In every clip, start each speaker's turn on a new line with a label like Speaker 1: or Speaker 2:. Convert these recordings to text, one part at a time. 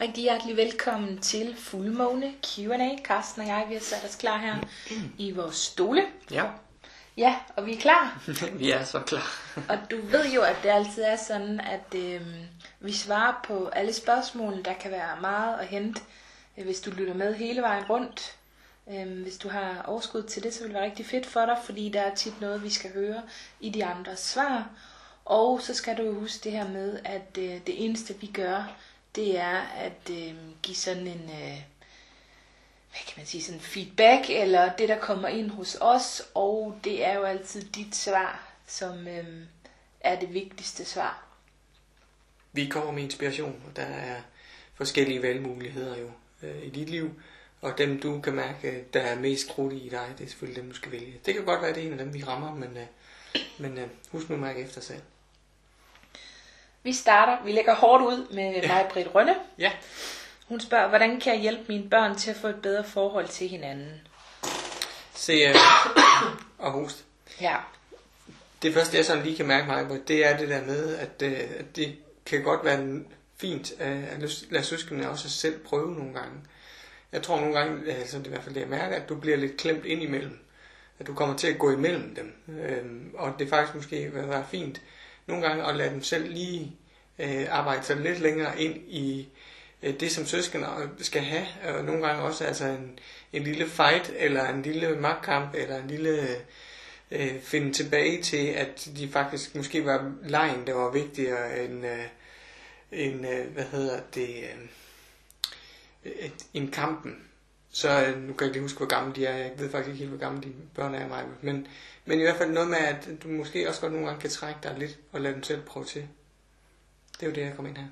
Speaker 1: Rigtig hjertelig velkommen til Fuldmåne Q&A. Carsten og jeg, vi har sat os klar her i vores stole.
Speaker 2: Ja,
Speaker 1: Ja, og vi er klar.
Speaker 2: vi er så klar.
Speaker 1: Og du ved jo, at det altid er sådan, at øh, vi svarer på alle spørgsmål. Der kan være meget at hente, øh, hvis du lytter med hele vejen rundt. Øh, hvis du har overskud til det, så vil det være rigtig fedt for dig, fordi der er tit noget, vi skal høre i de andres svar. Og så skal du huske det her med, at øh, det eneste vi gør, det er at øh, give sådan en... Øh, hvad kan man sige, sådan feedback, eller det, der kommer ind hos os, og det er jo altid dit svar, som øh, er det vigtigste svar.
Speaker 2: Vi kommer med inspiration, og der er forskellige valgmuligheder jo øh, i dit liv. Og dem du kan mærke, der er mest krudt i dig, det er selvfølgelig dem, du skal vælge. Det kan godt være, at det er en af dem, vi rammer, men, øh, men øh, husk nu at mærke efter selv.
Speaker 1: Vi starter, vi lægger hårdt ud med ja. mig, Britt Rønne.
Speaker 2: Ja,
Speaker 1: Hun spørger, hvordan kan jeg hjælpe mine børn til at få et bedre forhold til hinanden?
Speaker 2: se øh, og host.
Speaker 1: Ja,
Speaker 2: Det første, jeg sådan lige kan mærke mig på, det er det der med, at, øh, at det kan godt være fint øh, at lade- søskende også selv prøve nogle gange. Jeg tror nogle gange, altså det er i hvert fald det, jeg mærker, at du bliver lidt klemt ind imellem. At du kommer til at gå imellem dem. Øhm, og det faktisk måske være fint nogle gange at lade dem selv lige øh, arbejde sig lidt længere ind i øh, det, som søskende skal have. Og nogle gange også altså en, en lille fight, eller en lille magtkamp, eller en lille øh, finde tilbage til, at de faktisk måske var lejen, der var vigtigere end, øh, end øh, hvad hedder det, øh, en end kampen. Så øh, nu kan jeg ikke lige huske, hvor gamle de er. Jeg ved faktisk ikke helt, hvor gamle de børn er mig. Men, men i hvert fald noget med, at du måske også godt nogle gange kan trække dig lidt og lade dem selv prøve til. Det er jo det, jeg kom ind her.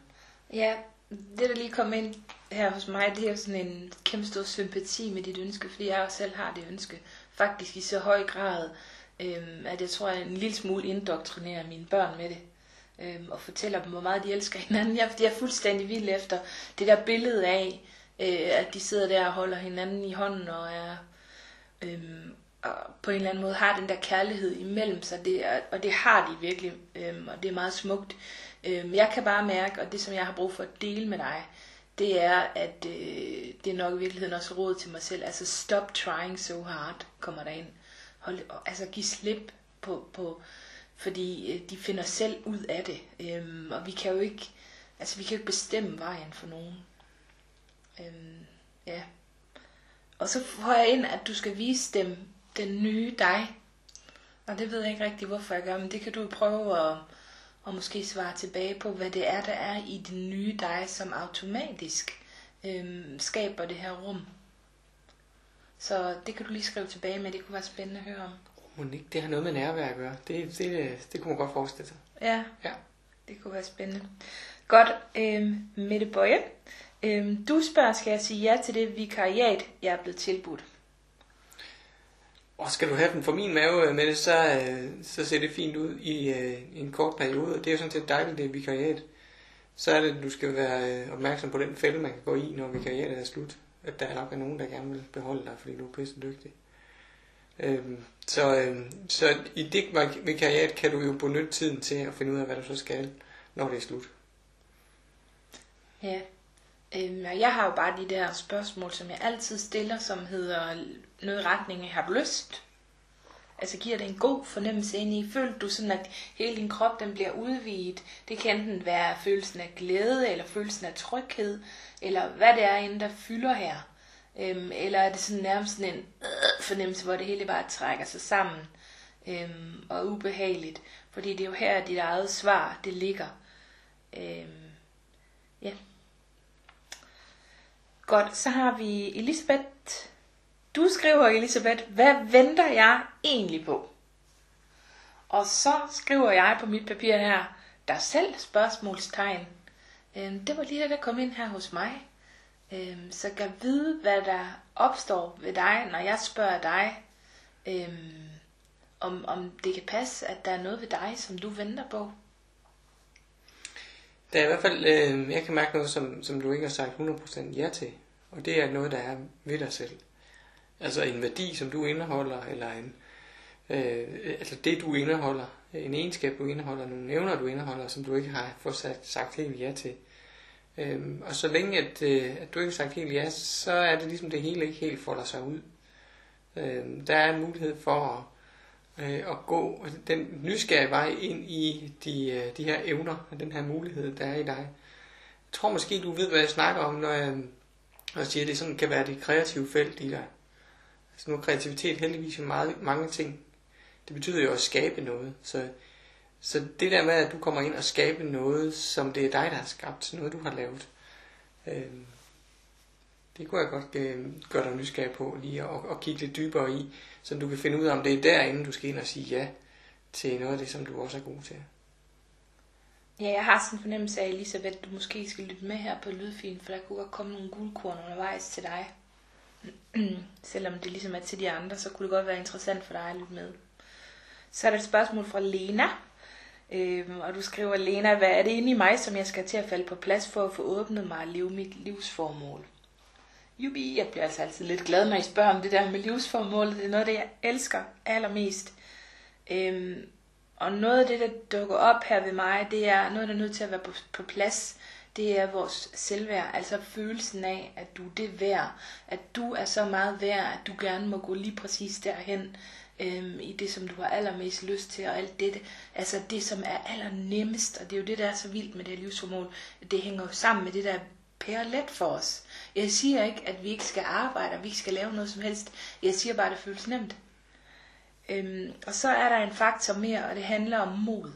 Speaker 1: ja det der lige kom ind her hos mig, det er jo sådan en kæmpe stor sympati med dit ønske, fordi jeg også selv har det ønske. Faktisk i så høj grad, øhm, at jeg tror, at jeg en lille smule indoktrinerer mine børn med det. Øhm, og fortæller dem, hvor meget de elsker hinanden. Jeg, jeg er fuldstændig vild efter det der billede af, øh, at de sidder der og holder hinanden i hånden og er øh, og på en eller anden måde har den der kærlighed imellem sig, det er, og det har de virkelig, øh, og det er meget smukt. Øh, jeg kan bare mærke, og det som jeg har brug for at dele med dig, det er, at øh, det er nok i virkeligheden også råd til mig selv. Altså stop trying so hard, kommer der ind. Hold, altså giv slip på, på fordi øh, de finder selv ud af det. Øhm, og vi kan jo ikke, altså vi kan jo ikke bestemme vejen for nogen. Øhm, ja. Og så får jeg ind, at du skal vise dem den nye dig. Og det ved jeg ikke rigtig, hvorfor jeg gør, men det kan du prøve at, at måske svare tilbage på, hvad det er, der er i den nye dig, som automatisk øhm, skaber det her rum. Så det kan du lige skrive tilbage med, det kunne være spændende at høre om.
Speaker 2: Monique, det har noget med nærvær at gøre. Det, det, det kunne man godt forestille sig.
Speaker 1: Ja,
Speaker 2: Ja.
Speaker 1: det kunne være spændende. Godt, øhm, Mette Bøje. Øhm, du spørger, skal jeg sige ja til det vikariat, jeg er blevet tilbudt?
Speaker 2: Og skal du have den for min mave med det, så, øh, så ser det fint ud i øh, en kort periode. Det er jo sådan set dejligt, det er vikariat. Så er det, at du skal være øh, opmærksom på den fælde, man kan gå i, når vikariatet er slut. At der nok er nogen, der gerne vil beholde dig, fordi du er pisse dygtig. Øhm, så, øhm, så i det vikariat kan du jo benytte tiden til at finde ud af, hvad du så skal, når det er slut.
Speaker 1: Ja. Øhm, og jeg har jo bare de der spørgsmål, som jeg altid stiller, som hedder noget i retning af, har du lyst? Altså giver det en god fornemmelse ind i? Føler du sådan, at hele din krop den bliver udvidet? Det kan enten være følelsen af glæde, eller følelsen af tryghed, eller hvad det er inde, der fylder her. Øhm, eller er det sådan nærmest sådan en øh, fornemmelse, hvor det hele bare trækker sig sammen øhm, og er ubehageligt? Fordi det er jo her, dit eget svar, det ligger. Øhm, ja. Godt, så har vi Elisabeth. Du skriver, Elisabeth, hvad venter jeg egentlig på? Og så skriver jeg på mit papir her, der selv spørgsmålstegn. Øhm, det var lige det, der kom ind her hos mig. Øhm, så kan vide, hvad der opstår ved dig, når jeg spørger dig, øhm, om, om det kan passe, at der er noget ved dig, som du venter på.
Speaker 2: Der er i hvert fald, øh, jeg kan mærke noget, som, som du ikke har sagt 100% ja til. Og det er noget, der er ved dig selv. Altså en værdi, som du indeholder, eller en, øh, altså det, du indeholder, en egenskab, du indeholder, nogle evner, du indeholder, som du ikke har fået sagt, sagt helt ja til. Øhm, og så længe at, øh, at du ikke har sagt helt ja, så er det ligesom det hele ikke helt folder sig ud. Øhm, der er en mulighed for at, øh, at gå den nysgerrige vej ind i de, øh, de her evner, og den her mulighed, der er i dig. Jeg tror måske, du ved, hvad jeg snakker om, når jeg, og siger, at det sådan kan være det kreative felt i dig. Altså nu er kreativitet heldigvis jo meget, mange ting. Det betyder jo at skabe noget. Så, så det der med, at du kommer ind og skabe noget, som det er dig, der har skabt, noget du har lavet, øh, det kunne jeg godt øh, gøre dig nysgerrig på, lige at, og kigge lidt dybere i, så du kan finde ud af, om det er derinde, du skal ind og sige ja til noget af det, som du også er god til.
Speaker 1: Ja, jeg har sådan en fornemmelse af, Elisabeth, du måske skal lytte med her på lydfilen, for der kunne godt komme nogle guldkorn undervejs til dig. Selvom det ligesom er til de andre, så kunne det godt være interessant for dig at lytte med. Så er der et spørgsmål fra Lena. Øhm, og du skriver, Lena, hvad er det inde i mig, som jeg skal til at falde på plads for at få åbnet mig og leve mit livsformål? Jubi, jeg bliver altså altid lidt glad, når I spørger om det der med livsformålet. Det er noget, det jeg elsker allermest. Øhm, og noget af det, der dukker op her ved mig, det er noget, der er nødt til at være på, på plads. Det er vores selvværd, altså følelsen af, at du er det værd, at du er så meget værd, at du gerne må gå lige præcis derhen øhm, i det, som du har allermest lyst til, og alt det, altså det, som er allernemmest, og det er jo det, der er så vildt med det her livsformål, det hænger jo sammen med det, der er let for os. Jeg siger ikke, at vi ikke skal arbejde, og vi ikke skal lave noget som helst. Jeg siger bare, at det føles nemt. Øhm, og så er der en faktor mere, og det handler om mod,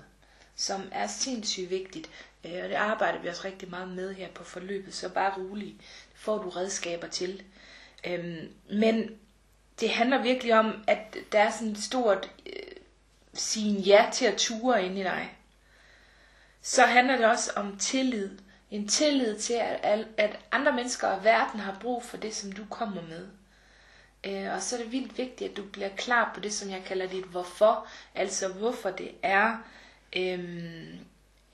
Speaker 1: som er sindssygt vigtigt. Øh, og det arbejder vi også rigtig meget med her på forløbet, så bare rolig. Det får du redskaber til. Øhm, men det handler virkelig om, at der er sådan et stort øh, sin ja til at ture ind i dig. Så handler det også om tillid. En tillid til, at, at andre mennesker og verden har brug for det, som du kommer med. Øh, og så er det vildt vigtigt, at du bliver klar på det, som jeg kalder dit hvorfor. Altså hvorfor det er, øh,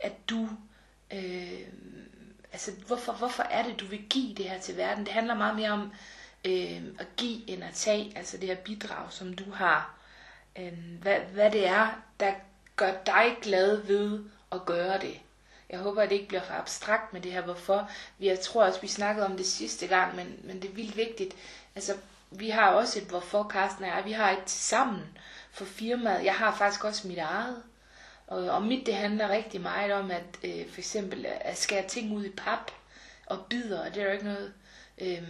Speaker 1: at du... Øh, altså hvorfor, hvorfor er det, du vil give det her til verden? Det handler meget mere om øh, at give end at tage. Altså det her bidrag, som du har. Øh, hvad, hvad det er, der gør dig glad ved at gøre det. Jeg håber, at det ikke bliver for abstrakt med det her, hvorfor. Jeg tror også, vi snakkede om det sidste gang, men, men det er vildt vigtigt. Altså, vi har også et hvorfor, Carsten og jeg. Vi har et sammen for firmaet. Jeg har faktisk også mit eget. Og, og mit, det handler rigtig meget om, at øh, for eksempel at skære ting ud i pap og bidder, og det er jo ikke noget... Øh,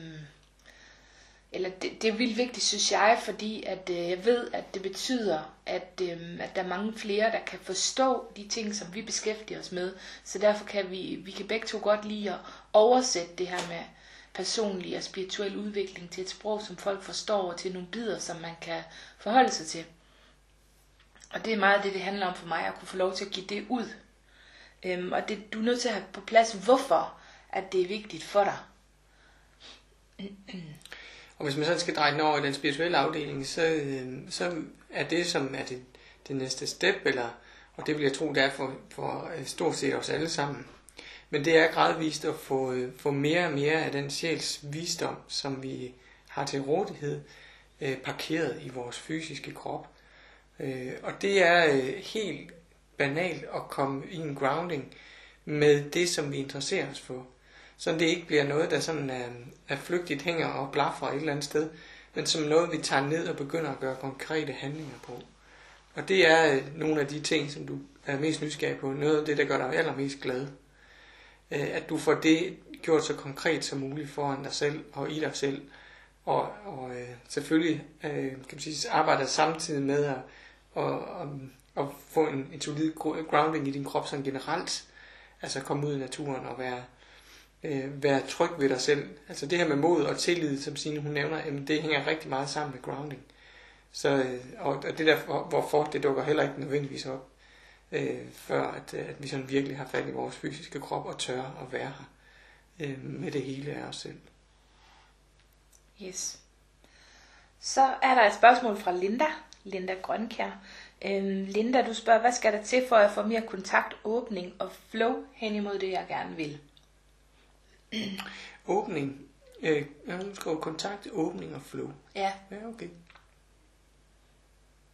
Speaker 1: eller det, det er vildt vigtigt, synes jeg, fordi at øh, jeg ved, at det betyder, at, øh, at der er mange flere, der kan forstå de ting, som vi beskæftiger os med. Så derfor kan vi, vi kan begge to godt lide at oversætte det her med personlig og spirituel udvikling til et sprog, som folk forstår, og til nogle bidder, som man kan forholde sig til. Og det er meget det, det handler om for mig, at kunne få lov til at give det ud. Øhm, og det, du er nødt til at have på plads, hvorfor at det er vigtigt for dig.
Speaker 2: Og hvis man så skal dreje den over i den spirituelle afdeling, så, øh, så er det, som er det, det næste step, eller, og det vil jeg tro, det er for, for øh, stort set os alle sammen. Men det er gradvist at få, øh, få mere og mere af den sjæls visdom, som vi har til rådighed, øh, parkeret i vores fysiske krop. Øh, og det er øh, helt banalt at komme i en grounding med det, som vi interesserer os for så det ikke bliver noget, der sådan er, er flygtigt hænger og blaffer et eller andet sted, men som noget, vi tager ned og begynder at gøre konkrete handlinger på. Og det er øh, nogle af de ting, som du er mest nysgerrig på. Noget af det, der gør dig allermest glad. Øh, at du får det gjort så konkret som muligt foran dig selv og i dig selv. Og, og øh, selvfølgelig øh, kan man sige, arbejder samtidig med at, at, at, at få en, en solid grounding i din krop sådan generelt. Altså komme ud i naturen og være øh, være tryg ved dig selv. Altså det her med mod og tillid, som Signe hun nævner, jamen det hænger rigtig meget sammen med grounding. Så, øh, og, og det der, hvorfor det dukker heller ikke nødvendigvis op, øh, før at, at vi sådan virkelig har fat i vores fysiske krop og tør at være her øh, med det hele af os selv.
Speaker 1: Yes. Så er der et spørgsmål fra Linda, Linda Grønkær. Øhm, Linda, du spørger, hvad skal der til for at få mere kontakt, åbning og flow hen imod det, jeg gerne vil?
Speaker 2: åbning. Øh, jeg skriver kontakt, åbning og flow.
Speaker 1: Ja.
Speaker 2: Ja, okay.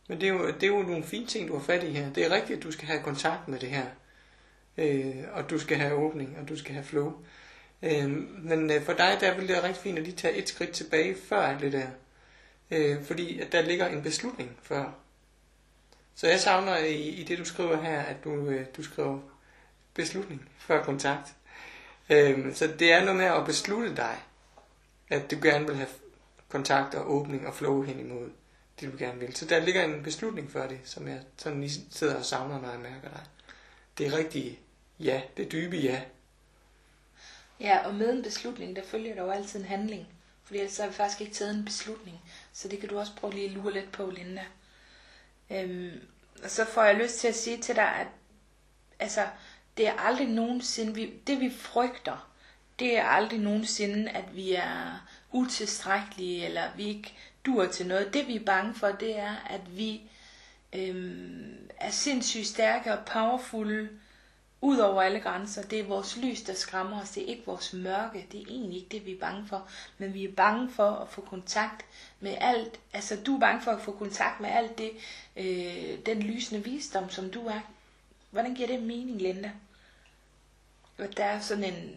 Speaker 2: Men det er, jo, det er jo nogle fine ting, du har fat i her. Det er rigtigt, at du skal have kontakt med det her. Øh, og du skal have åbning, og du skal have flow. Øh, men øh, for dig, der vil det være rigtig fint at lige tage et skridt tilbage før alt det der. Øh, fordi at der ligger en beslutning før. Så jeg savner i, i det, du skriver her, at du, øh, du skriver beslutning før kontakt. Øh, så det er noget med at beslutte dig, at du gerne vil have kontakt og åbning og flow hen imod det, du gerne vil. Så der ligger en beslutning for det, som jeg sådan lige sidder og savner, når jeg mærker dig. Det er rigtigt ja, det dybe ja.
Speaker 1: Ja, og med en beslutning, der følger der jo altid en handling. Fordi ellers har vi faktisk ikke taget en beslutning. Så det kan du også prøve lige at lure lidt på, Linda. Øhm, og så får jeg lyst til at sige til dig, at altså, det er aldrig nogensinde, vi, det vi frygter, det er aldrig nogensinde, at vi er utilstrækkelige, eller vi ikke dur til noget. Det vi er bange for, det er, at vi øhm, er sindssygt stærke og powerfulde, ud over alle grænser. Det er vores lys, der skræmmer os. Det er ikke vores mørke. Det er egentlig ikke det, vi er bange for. Men vi er bange for at få kontakt med alt. Altså, du er bange for at få kontakt med alt det, øh, den lysende visdom, som du er. Hvordan giver det mening, Linda? Og der er sådan en,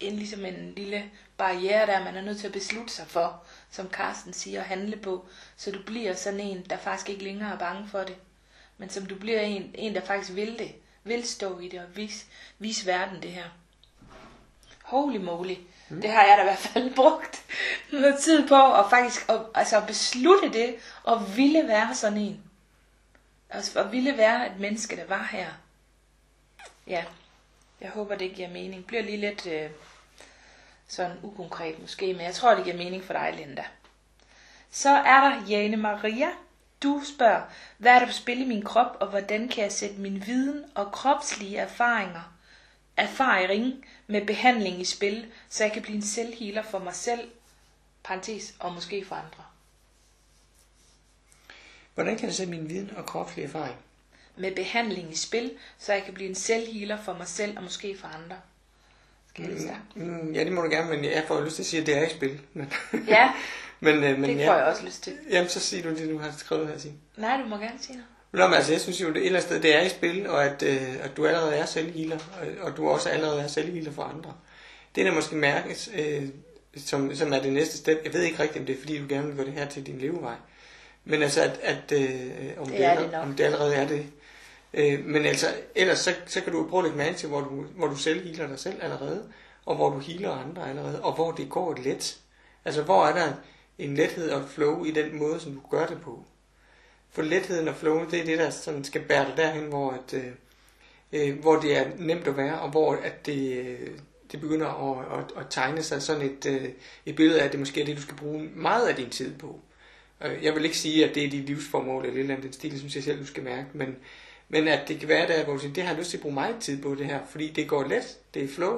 Speaker 1: en, ligesom en lille barriere, der man er nødt til at beslutte sig for, som Carsten siger, at handle på. Så du bliver sådan en, der faktisk ikke længere er bange for det. Men som du bliver en, en der faktisk vil det vil stå i det og vise, vise verden det her. Holy moly. Mm. Det har jeg da i hvert fald brugt noget tid på at faktisk at, altså at beslutte det og ville være sådan en. Altså at ville være et menneske, der var her. Ja, jeg håber det giver mening. Bliver lige lidt øh, sådan ukonkret måske, men jeg tror det giver mening for dig, Linda. Så er der Jane Maria, du spørger, hvad er der på spil i min krop, og hvordan kan jeg sætte min viden og kropslige erfaringer, erfaring med behandling i spil, så jeg kan blive en selvhealer for mig selv, parentes, og måske for andre.
Speaker 2: Hvordan kan jeg sætte min viden og kropslige erfaring?
Speaker 1: Med behandling i spil, så jeg kan blive en selvhealer for mig selv og måske for andre.
Speaker 2: Skal jeg mm, mm, ja, det må du gerne, men jeg får lyst til at sige, at det er i spil. Men
Speaker 1: ja, Men, øh, men det får ja, jeg også lyst til.
Speaker 2: Jamen, så siger du det, du har skrevet her, Signe.
Speaker 1: Nej, du må gerne sige noget.
Speaker 2: Nå, men altså, jeg synes jo, det et eller andet sted, det er i spil, og at, øh, at du allerede er selvhealer, og, og du også allerede er selvhealer for andre. Det, der måske mærkes, øh, som, som er det næste step, jeg ved ikke rigtigt, om det er, fordi du gerne vil gøre det her til din levevej. Men altså, at, at øh, om, det, det er det om det allerede er det. Øh, men altså, ellers så, så kan du prøve at lægge mærke til, hvor du, hvor du selv healer dig selv allerede, og hvor du healer andre allerede, og hvor det går let. Altså, hvor er der en lethed og flow i den måde, som du gør det på. For letheden og flow, det er det, der sådan skal bære dig derhen, hvor, at, øh, øh, hvor det er nemt at være, og hvor at det, øh, det begynder at, at, at tegne sig sådan et, øh, et billede af, at det måske er det, du skal bruge meget af din tid på. Øh, jeg vil ikke sige, at det er dit livsformål eller et eller andet den stil, synes jeg selv, du skal mærke, men, men at det kan være der, jeg du det har jeg lyst til at bruge meget tid på det her, fordi det går let, det er flow,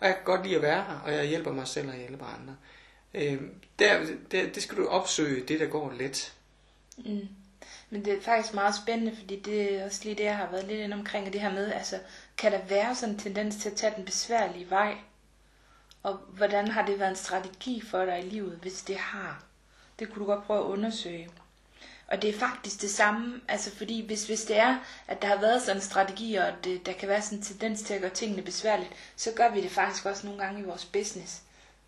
Speaker 2: og jeg kan godt lide at være her, og jeg hjælper mig selv og hjælper andre. Øh, der, der, det skal du opsøge, det der går let.
Speaker 1: Mm. Men det er faktisk meget spændende, fordi det er også lige det, jeg har været lidt inde omkring, og det her med, altså, kan der være sådan en tendens til at tage den besværlige vej? Og hvordan har det været en strategi for dig i livet, hvis det har? Det kunne du godt prøve at undersøge. Og det er faktisk det samme, altså fordi hvis, hvis det er, at der har været sådan en strategi, og det, der kan være sådan en tendens til at gøre tingene besværligt, så gør vi det faktisk også nogle gange i vores business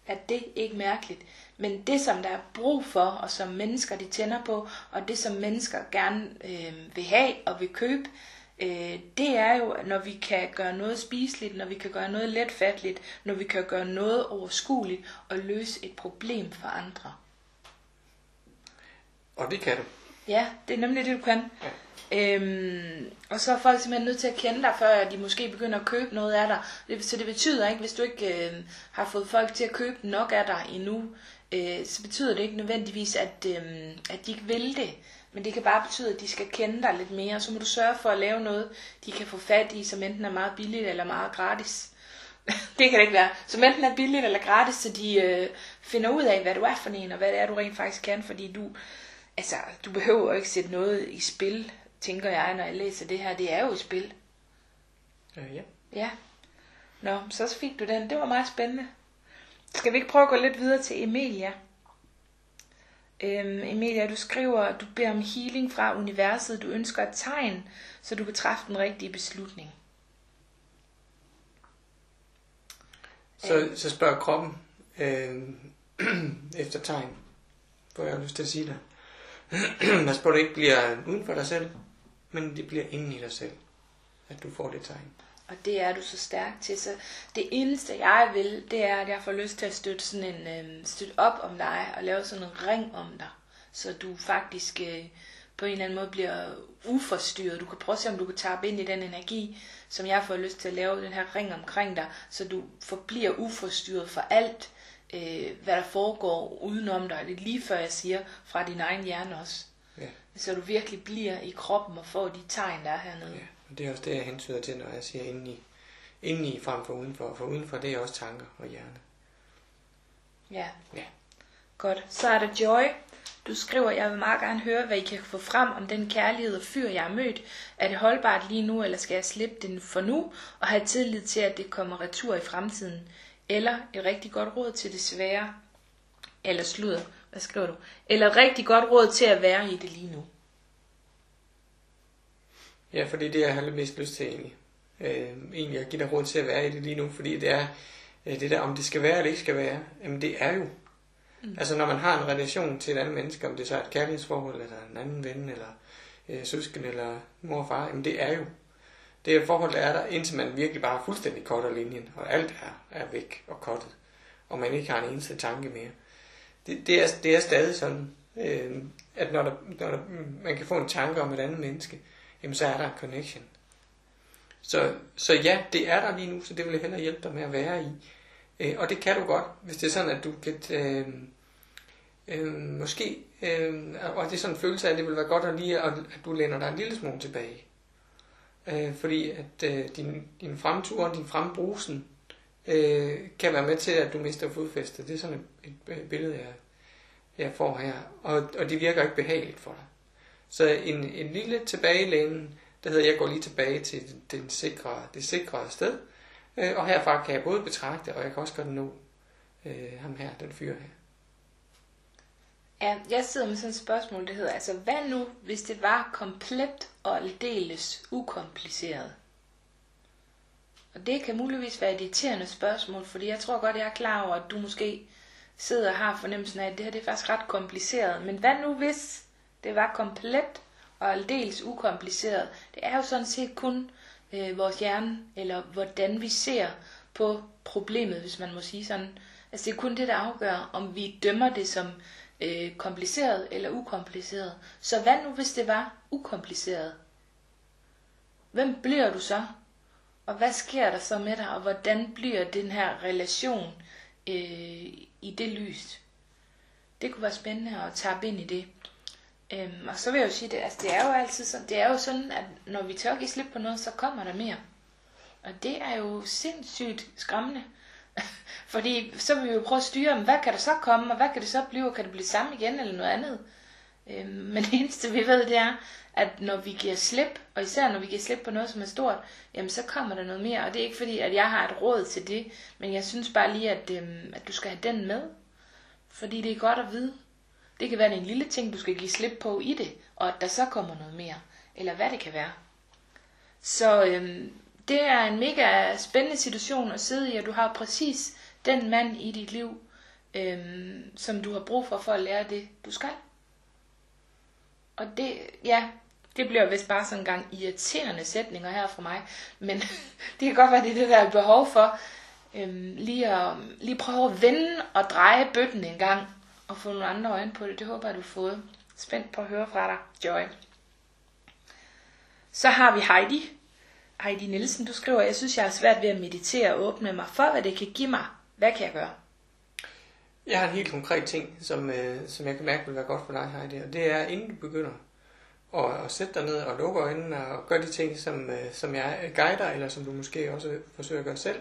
Speaker 1: er det ikke mærkeligt. Men det, som der er brug for, og som mennesker de tænder på, og det, som mennesker gerne øh, vil have og vil købe, øh, det er jo, når vi kan gøre noget spiseligt, når vi kan gøre noget letfatteligt, når vi kan gøre noget overskueligt og løse et problem for andre.
Speaker 2: Og det kan du.
Speaker 1: Ja, det er nemlig det, du kan. Ja. Øhm, og så er folk simpelthen nødt til at kende dig, før de måske begynder at købe noget af dig. Så det betyder ikke, hvis du ikke øh, har fået folk til at købe nok af dig endnu, øh, så betyder det ikke nødvendigvis, at, øh, at de ikke vil det. Men det kan bare betyde, at de skal kende dig lidt mere. Så må du sørge for at lave noget, de kan få fat i, som enten er meget billigt eller meget gratis. det kan det ikke være. Som enten er billigt eller gratis, så de øh, finder ud af, hvad du er for en, og hvad det er, du rent faktisk kan. Fordi du, altså, du behøver ikke sætte noget i spil tænker jeg, når jeg læser det her. Det er jo et spil.
Speaker 2: Øh, ja.
Speaker 1: Ja. Nå, så fik du den. Det var meget spændende. Skal vi ikke prøve at gå lidt videre til Emilia? Øhm, Emilia, du skriver, at du beder om healing fra universet. Du ønsker et tegn, så du kan træffe den rigtige beslutning.
Speaker 2: Så, så spørger kroppen øh, efter tegn, hvor jeg har lyst til at sige det. Pas på, at det ikke bliver uden for dig selv, men det bliver inden i dig selv, at du får det tegn.
Speaker 1: Og det er du så stærk til. Så det eneste jeg vil, det er, at jeg får lyst til at støtte, sådan en, øh, støtte op om dig og lave sådan en ring om dig. Så du faktisk øh, på en eller anden måde bliver uforstyrret. Du kan prøve at se, om du kan tabe ind i den energi, som jeg får lyst til at lave den her ring omkring dig, så du forbliver uforstyrret for alt, øh, hvad der foregår udenom dig. Det er lige før jeg siger, fra din egen hjerne også.
Speaker 2: Ja.
Speaker 1: Så du virkelig bliver i kroppen og får de tegn, der er hernede.
Speaker 2: Ja, og det er også det, jeg hentyder til, når jeg siger indeni. Indeni frem for udenfor, for udenfor det er også tanker og hjerne.
Speaker 1: Ja.
Speaker 2: Ja.
Speaker 1: Godt. Så er der Joy. Du skriver, jeg vil meget gerne høre, hvad I kan få frem om den kærlighed og fyr, jeg har mødt. Er det holdbart lige nu, eller skal jeg slippe den for nu, og have tillid til, at det kommer retur i fremtiden? Eller et rigtig godt råd til det svære, eller sludder, hvad skriver du? Eller et rigtig godt råd til at være i det lige nu.
Speaker 2: Ja, fordi det jeg har mest lyst til egentlig. Øh, egentlig at give dig råd til at være i det lige nu, fordi det er øh, det der, om det skal være eller ikke skal være, jamen det er jo. Mm. Altså når man har en relation til et andet menneske, om det så er et kærlighedsforhold, eller en anden ven, eller øh, søsken, eller mor og far, jamen det er jo. Det forhold, er der, indtil man virkelig bare fuldstændig cutter linjen, og alt er, er væk og kottet, og man ikke har en eneste tanke mere. Det, det, er, det er stadig sådan, øh, at når, der, når der, man kan få en tanke om et andet menneske, jamen så er der en connection. Så, så ja, det er der lige nu, så det vil jeg hellere hjælpe dig med at være i. Øh, og det kan du godt, hvis det er sådan, at du kan... Øh, øh, måske... Øh, og det er sådan en følelse af, at det vil være godt at lige, at, at du læner dig en lille smule tilbage. Øh, fordi at øh, din, din fremtur, din frembrusen, øh, kan være med til, at du mister fodfæste. Det er sådan et, et, billede, jeg, jeg får her. Og, og det virker ikke behageligt for dig. Så en, en lille tilbagelænen, der hedder, jeg går lige tilbage til den sikre, det sikre sted. Øh, og herfra kan jeg både betragte, og jeg kan også godt nå øh, ham her, den fyr her.
Speaker 1: Ja, jeg sidder med sådan et spørgsmål, der hedder, altså hvad nu, hvis det var komplet og aldeles ukompliceret? Og det kan muligvis være et irriterende spørgsmål, fordi jeg tror godt, jeg er klar over, at du måske sidder og har fornemmelsen af, at det her det er faktisk ret kompliceret. Men hvad nu hvis det var komplet og aldeles ukompliceret? Det er jo sådan set kun øh, vores hjerne, eller hvordan vi ser på problemet, hvis man må sige sådan. Altså det er kun det, der afgør, om vi dømmer det som øh, kompliceret eller ukompliceret. Så hvad nu, hvis det var ukompliceret? Hvem bliver du så? Og hvad sker der så med dig? Og hvordan bliver den her relation øh, i det lys? Det kunne være spændende at tabe ind i det. Øhm, og så vil jeg jo sige, det, altså, det er jo altid sådan, det er jo sådan, at når vi tør give slip på noget, så kommer der mere. Og det er jo sindssygt skræmmende. Fordi så vil vi jo prøve at styre, hvad kan der så komme, og hvad kan det så blive, kan det blive samme igen, eller noget andet. Øhm, men det eneste vi ved, det er, at når vi giver slip, og især når vi giver slip på noget, som er stort, jamen så kommer der noget mere. Og det er ikke fordi, at jeg har et råd til det, men jeg synes bare lige, at, øhm, at du skal have den med. Fordi det er godt at vide. Det kan være en lille ting, du skal give slip på i det, og at der så kommer noget mere. Eller hvad det kan være. Så øhm, det er en mega spændende situation at sidde i, og du har præcis den mand i dit liv, øhm, som du har brug for for at lære det, du skal. Og det, ja, det bliver vist bare sådan en gang irriterende sætninger her fra mig, men det kan godt være, det er det, der er behov for. Øhm, lige, at, lige prøve at vende og dreje bøtten en gang, og få nogle andre øjne på det. Det håber jeg, du har fået. Spændt på at høre fra dig, Joy. Så har vi Heidi. Heidi Nielsen, du skriver, jeg synes, jeg har svært ved at meditere og åbne mig for, hvad det kan give mig. Hvad kan jeg gøre?
Speaker 2: Jeg har en helt konkret ting, som, øh, som jeg kan mærke vil være godt for dig, Heidi, og det er, inden du begynder at, at sætte dig ned og lukke øjnene og gøre de ting, som, øh, som jeg guider, eller som du måske også forsøger at gøre selv,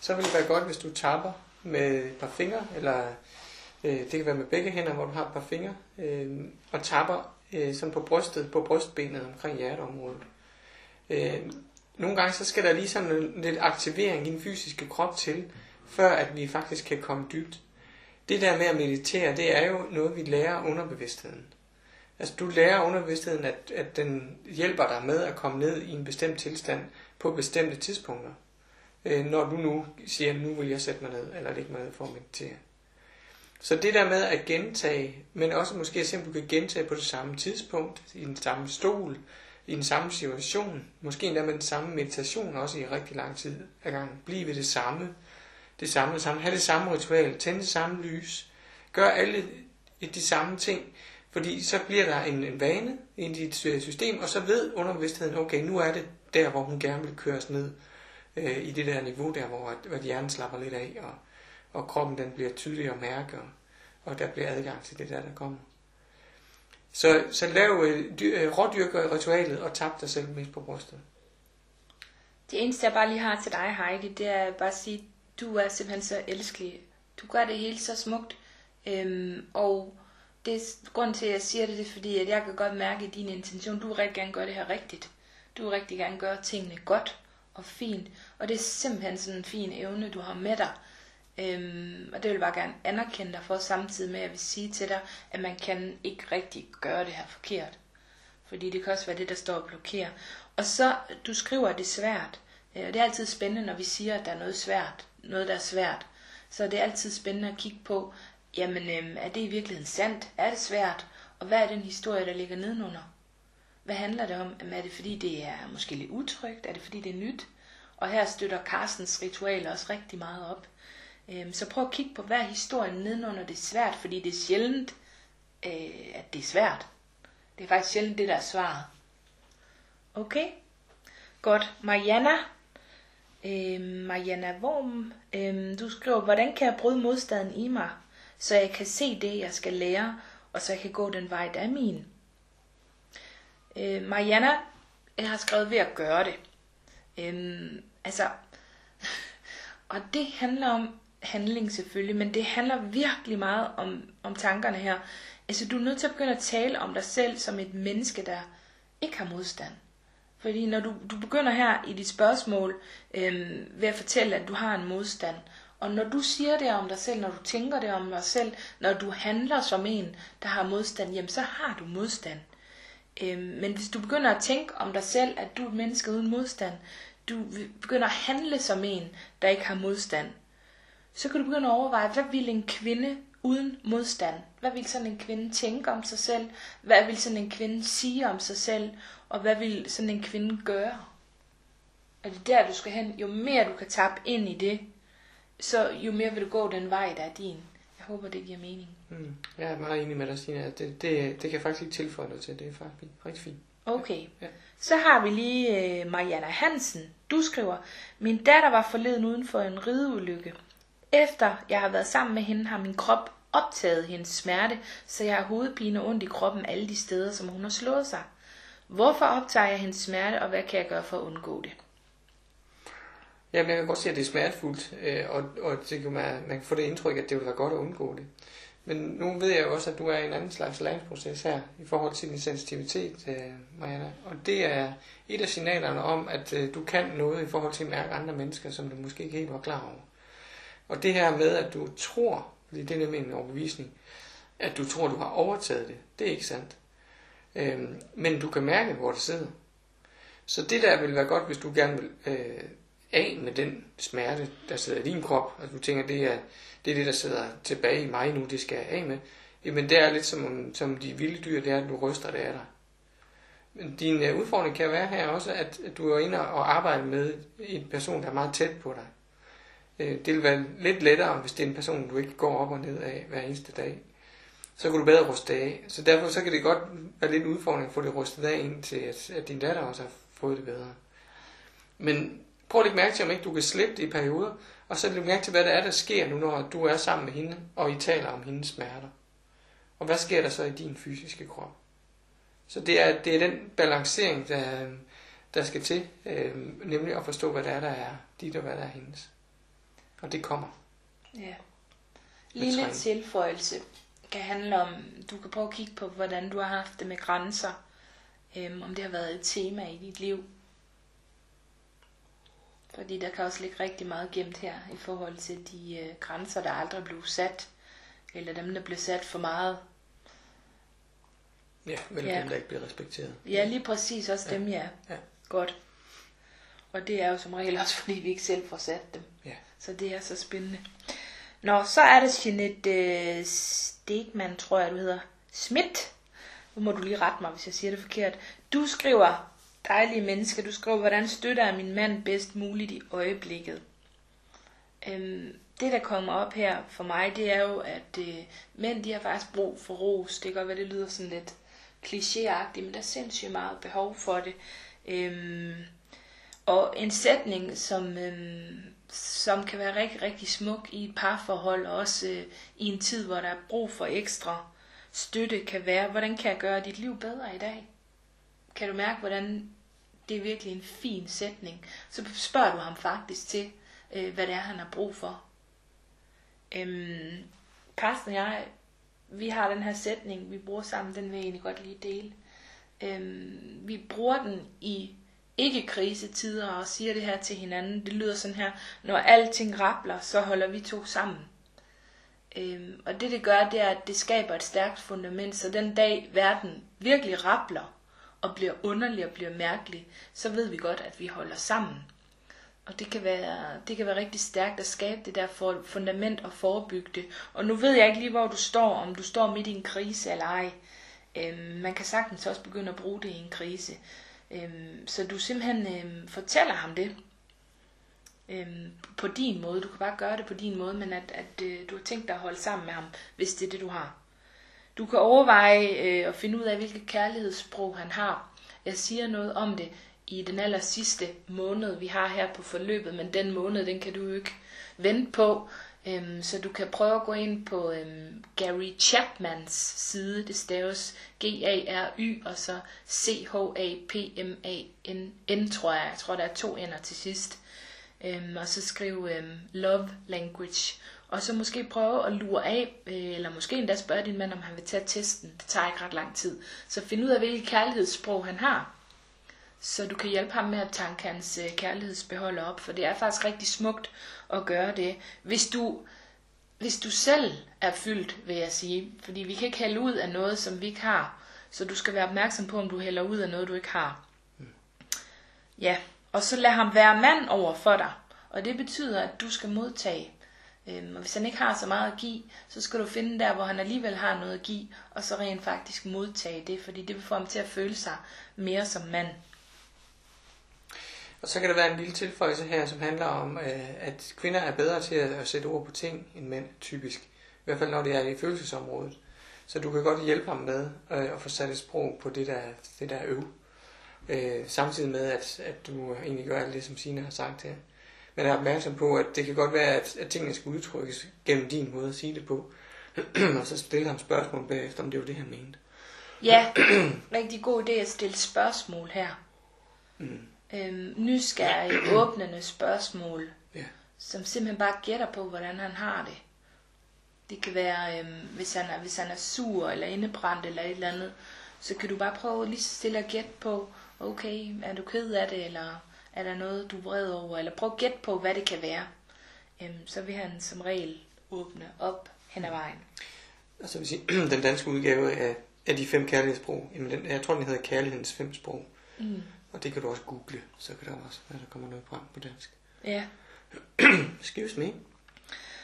Speaker 2: så vil det være godt, hvis du tapper med et par fingre, eller øh, det kan være med begge hænder, hvor du har et par fingre, øh, og tapper øh, som på brystet, på brystbenet omkring hjerteområdet. Øh, nogle gange så skal der lige sådan en, lidt aktivering i den fysiske krop til, før at vi faktisk kan komme dybt. Det der med at meditere, det er jo noget, vi lærer underbevidstheden. Altså du lærer underbevidstheden, at, at den hjælper dig med at komme ned i en bestemt tilstand på bestemte tidspunkter. øh, når du nu siger, nu vil jeg sætte mig ned, eller ligge mig ned for at meditere. Så det der med at gentage, men også måske at du kan gentage på det samme tidspunkt, i den samme stol, i den samme situation, måske endda med den samme meditation også i rigtig lang tid ad gangen. Bliv ved det samme, det samme, det samme, have det samme ritual, tænde det samme lys, gør alle de samme ting, fordi så bliver der en, en vane i dit øh, system, og så ved underbevidstheden, okay, nu er det der, hvor hun gerne vil køres ned øh, i det der niveau, der hvor, at, hvor hjernen slapper lidt af, og, og kroppen den bliver tydeligere at mærke, og, og der bliver adgang til det der, der kommer. Så, så lav øh, øh, rådyrker ritualet og tab dig selv mest på brystet.
Speaker 1: Det eneste, jeg bare lige har til dig, Heidi, det er bare at sige, du er simpelthen så elskelig. Du gør det hele så smukt. Øhm, og det er grund til, at jeg siger det, det er fordi, at jeg kan godt mærke din intention, du vil rigtig gerne gøre det her rigtigt. Du vil rigtig gerne gøre tingene godt og fint. Og det er simpelthen sådan en fin evne, du har med dig. Øhm, og det vil jeg bare gerne anerkende dig for, samtidig med at jeg vil sige til dig, at man kan ikke rigtig gøre det her forkert. Fordi det kan også være det, der står og blokerer. Og så, du skriver, at det er svært. Øh, og det er altid spændende, når vi siger, at der er noget svært. Noget, der er svært. Så det er altid spændende at kigge på, jamen øhm, er det i virkeligheden sandt? Er det svært? Og hvad er den historie, der ligger nedenunder? Hvad handler det om? Jamen, er det fordi, det er måske lidt utrygt? Er det fordi, det er nyt? Og her støtter Carstens ritualer også rigtig meget op. Øhm, så prøv at kigge på, hver historien nedenunder det er svært, fordi det er sjældent, øh, at det er svært. Det er faktisk sjældent det, der er svaret. Okay? Godt. Mariana. Øhm, Mariana Worm. Øhm, du skriver, hvordan kan jeg bryde modstanden i mig, så jeg kan se det, jeg skal lære, og så jeg kan gå den vej, der er min. Øh, Mariana jeg har skrevet ved at gøre det. Øhm, altså, og det handler om handling selvfølgelig, men det handler virkelig meget om, om tankerne her. Altså, du er nødt til at begynde at tale om dig selv som et menneske, der ikke har modstand. Fordi når du, du begynder her i dit spørgsmål øhm, ved at fortælle, at du har en modstand, og når du siger det om dig selv, når du tænker det om dig selv, når du handler som en, der har modstand, jamen så har du modstand. Øhm, men hvis du begynder at tænke om dig selv, at du er et menneske uden modstand, du begynder at handle som en, der ikke har modstand, så kan du begynde at overveje, hvad vil en kvinde uden modstand? Hvad vil sådan en kvinde tænke om sig selv? Hvad vil sådan en kvinde sige om sig selv? Og hvad vil sådan en kvinde gøre? Er det der, du skal hen? Jo mere du kan tappe ind i det, så jo mere vil du gå den vej, der er din. Jeg håber, det giver mening.
Speaker 2: Mm. Jeg er meget enig med dig, Stine. Det, det, det kan jeg faktisk ikke tilføje dig til. Det er faktisk rigtig fint.
Speaker 1: Okay. Ja. Så har vi lige øh, Mariana Hansen. Du skriver, min datter var forleden uden for en rideulykke. Efter jeg har været sammen med hende, har min krop optaget hendes smerte, så jeg har hovedpine og ondt i kroppen alle de steder, som hun har slået sig. Hvorfor optager jeg hendes smerte, og hvad kan jeg gøre for at undgå det?
Speaker 2: Jamen, jeg kan godt se, at det er smertefuldt, øh, og, og det kan man, man kan få det indtryk, at det vil være godt at undgå det. Men nu ved jeg også, at du er i en anden slags læringsproces her, i forhold til din sensitivitet, øh, Mariana. Og det er et af signalerne om, at øh, du kan noget i forhold til at mærke andre mennesker, som du måske ikke helt var klar over. Og det her med, at du tror, fordi det er nemlig en overbevisning, at du tror, du har overtaget det, det er ikke sandt. Øhm, men du kan mærke, hvor det sidder. Så det der vil være godt, hvis du gerne vil øh, af med den smerte, der sidder i din krop, at du tænker, det er, det er det, der sidder tilbage i mig nu, det skal jeg af med. Jamen det er lidt som, som de vilde dyr, det er, at du ryster det af dig. Men din øh, udfordring kan være her også, at, at du er inde og arbejder med en person, der er meget tæt på dig. Øh, det vil være lidt lettere, hvis det er en person, du ikke går op og ned af hver eneste dag. Så kan du bedre ruste af. Så derfor så kan det godt være lidt udfordring at få det rustet af, indtil at, at din datter også har fået det bedre. Men Prøv at lægge mærke til, om ikke du kan slippe det i perioder, og så lægge mærke til, hvad det er, der sker nu, når du er sammen med hende, og I taler om hendes smerter. Og hvad sker der så i din fysiske krop? Så det er, det er den balancering, der, der skal til, øh, nemlig at forstå, hvad det er, der er dit, og hvad der er hendes. Og det kommer.
Speaker 1: Ja. Lille tilføjelse kan handle om, du kan prøve at kigge på, hvordan du har haft det med grænser. Øhm, om det har været et tema i dit liv. Fordi der kan også ligge rigtig meget gemt her i forhold til de øh, grænser, der aldrig blev sat, eller dem, der blev sat for meget.
Speaker 2: Ja, men ja. dem, der ikke bliver respekteret.
Speaker 1: Ja, lige præcis også ja. dem, ja. ja. Godt. Og det er jo som regel også, fordi vi ikke selv får sat dem.
Speaker 2: Ja.
Speaker 1: Så det er så spændende. Nå, så er det Jeanette øh, Stegman, tror jeg, du hedder. Schmidt. Nu må du lige rette mig, hvis jeg siger det forkert. Du skriver, dejlige mennesker, du skriver, hvordan støtter jeg min mand bedst muligt i øjeblikket. Øhm, det, der kommer op her for mig, det er jo, at øh, mænd, de har faktisk brug for ros. Det kan godt være, det lyder sådan lidt klichéagtigt, men der er sindssygt meget behov for det. Øhm, og en sætning, som, øhm, som kan være rigtig, rigtig smuk i et parforhold, og også øh, i en tid, hvor der er brug for ekstra støtte, kan være, hvordan kan jeg gøre dit liv bedre i dag? Kan du mærke, hvordan det er virkelig en fin sætning? Så spørger du ham faktisk til, øh, hvad det er, han har brug for. Øhm, Karsten og jeg, vi har den her sætning, vi bruger sammen, den vil jeg egentlig godt lige dele. Øhm, vi bruger den i ikke-krisetider og siger det her til hinanden. Det lyder sådan her, når alting rappler, så holder vi to sammen. Øhm, og det det gør, det er, at det skaber et stærkt fundament, så den dag verden virkelig rappler og bliver underlig og bliver mærkelig, så ved vi godt, at vi holder sammen. Og det kan være, det kan være rigtig stærkt at skabe det der for fundament og forebygge det. Og nu ved jeg ikke lige, hvor du står, om du står midt i en krise eller ej. Øhm, man kan sagtens også begynde at bruge det i en krise. Øhm, så du simpelthen øhm, fortæller ham det øhm, på din måde. Du kan bare gøre det på din måde, men at, at øh, du har tænkt dig at holde sammen med ham, hvis det er det, du har. Du kan overveje øh, at finde ud af, hvilket kærlighedssprog han har. Jeg siger noget om det i den aller sidste måned, vi har her på forløbet, men den måned, den kan du jo ikke vente på. Øhm, så du kan prøve at gå ind på øhm, Gary Chapmans side, det staves G-A-R-Y, og så C-H-A-P-M-A-N, tror jeg. Jeg tror, der er to ender til sidst. Øhm, og så skriv øhm, Love Language. Og så måske prøve at lure af, øh, eller måske endda spørge din mand, om han vil tage testen. Det tager ikke ret lang tid. Så find ud af, hvilket kærlighedssprog han har så du kan hjælpe ham med at tanke hans øh, kærlighedsbeholder op, for det er faktisk rigtig smukt at gøre det. Hvis du, hvis du selv er fyldt, vil jeg sige, fordi vi kan ikke hælde ud af noget, som vi ikke har, så du skal være opmærksom på, om du hælder ud af noget, du ikke har. Ja, og så lad ham være mand over for dig, og det betyder, at du skal modtage. Øhm, og hvis han ikke har så meget at give, så skal du finde der, hvor han alligevel har noget at give, og så rent faktisk modtage det, fordi det vil få ham til at føle sig mere som mand.
Speaker 2: Og så kan der være en lille tilføjelse her, som handler om, øh, at kvinder er bedre til at sætte ord på ting end mænd, typisk. I hvert fald når det er i følelsesområdet. Så du kan godt hjælpe ham med øh, at få sat et sprog på det der, det der øv. Øh, samtidig med, at, at du egentlig gør alt det, som Sina har sagt her. Men er opmærksom på, at det kan godt være, at, at tingene skal udtrykkes gennem din måde at sige det på. og så stille ham spørgsmål bagefter, om det var det, han mente.
Speaker 1: Ja, rigtig god idé at stille spørgsmål her. Mm øhm, nysgerrige, åbnende spørgsmål,
Speaker 2: ja.
Speaker 1: som simpelthen bare gætter på, hvordan han har det. Det kan være, øhm, hvis, han er, hvis han er sur eller indebrændt eller et eller andet, så kan du bare prøve lige så stille at gætte på, okay, er du ked af det, eller er der noget, du er vred over, eller prøv at gætte på, hvad det kan være. Øhm, så vil han som regel åbne op hen ad vejen.
Speaker 2: Altså vil sige, den danske udgave af, af de fem kærlighedssprog, jamen den, jeg tror, den hedder Kærlighedens fem sprog. Mm. Og det kan du også google, så kan der også være, der kommer noget frem på dansk.
Speaker 1: Ja.
Speaker 2: Excuse me.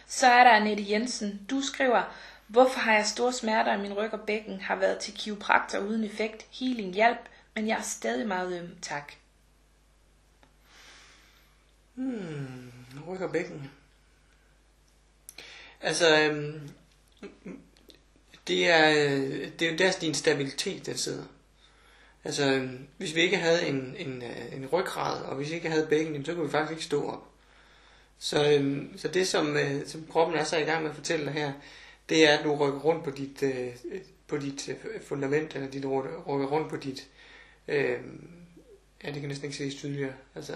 Speaker 1: Så er der Annette Jensen. Du skriver, hvorfor har jeg store smerter i min ryg og bækken, har været til kiropraktor uden effekt, healing hjælp, men jeg er stadig meget øm, tak.
Speaker 2: Hmm, ryg og bækken. Altså, øhm, det er, det er jo der din stabilitet, der sidder. Altså, hvis vi ikke havde en, en, øh, en ryggrad, og hvis vi ikke havde bækken, så kunne vi faktisk ikke stå op. Så, øhm, så det, som, øh, som kroppen er så i gang med at fortælle dig her, det er, at du rykker rundt på dit, øh, på dit fundament, eller dit rykker rundt på dit... Øh, ja, det kan næsten ikke ses tydeligere. Altså,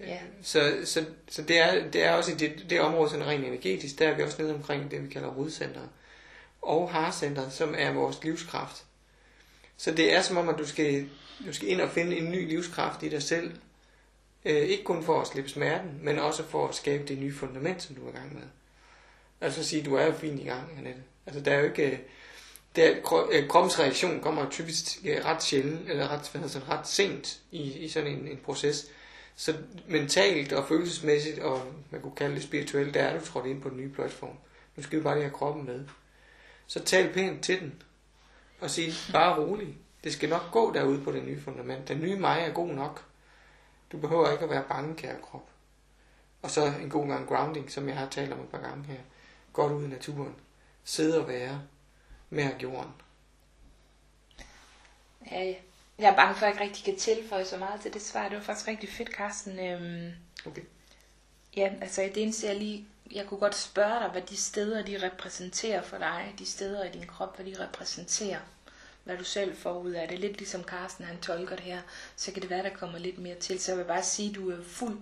Speaker 1: Ja.
Speaker 2: Så, så, så det, er, det er også i det, det område, sådan rent energetisk, der er vi også nede omkring det, vi kalder rodcenteret. Og harcenteret, som er vores livskraft. Så det er som om, at du skal, du skal ind og finde en ny livskraft i dig selv. Øh, ikke kun for at slippe smerten, men også for at skabe det nye fundament, som du er i gang med. Altså at sige, du er jo fint i gang, Annette. Altså der er jo ikke... Øh, der, øh, kroppens reaktion kommer typisk øh, ret sjældent, eller ret, hvad hedder, ret sent i, i sådan en, en proces. Så mentalt og følelsesmæssigt, og man kunne kalde det spirituelt, der er du trådt ind på den nye platform. Nu skal vi bare lige have kroppen med. Så tal pænt til den, og sig bare rolig. Det skal nok gå derude på det nye fundament. Den nye mig er god nok. Du behøver ikke at være bange, kære krop. Og så en god gang grounding, som jeg har talt om et par gange her. Godt ud i naturen. Sidde og være med jorden.
Speaker 1: Ja, jeg er bange for, at jeg ikke rigtig kan tilføje så meget til det svar. Det var faktisk rigtig fedt, Carsten. Øhm,
Speaker 2: Okay.
Speaker 1: ja, altså det eneste, jeg lige... Jeg kunne godt spørge dig, hvad de steder, de repræsenterer for dig. De steder i din krop, hvad de repræsenterer. Hvad du selv får ud af det. Lidt ligesom Carsten, han tolker det her. Så kan det være, der kommer lidt mere til. Så jeg vil bare sige, at du er fuld...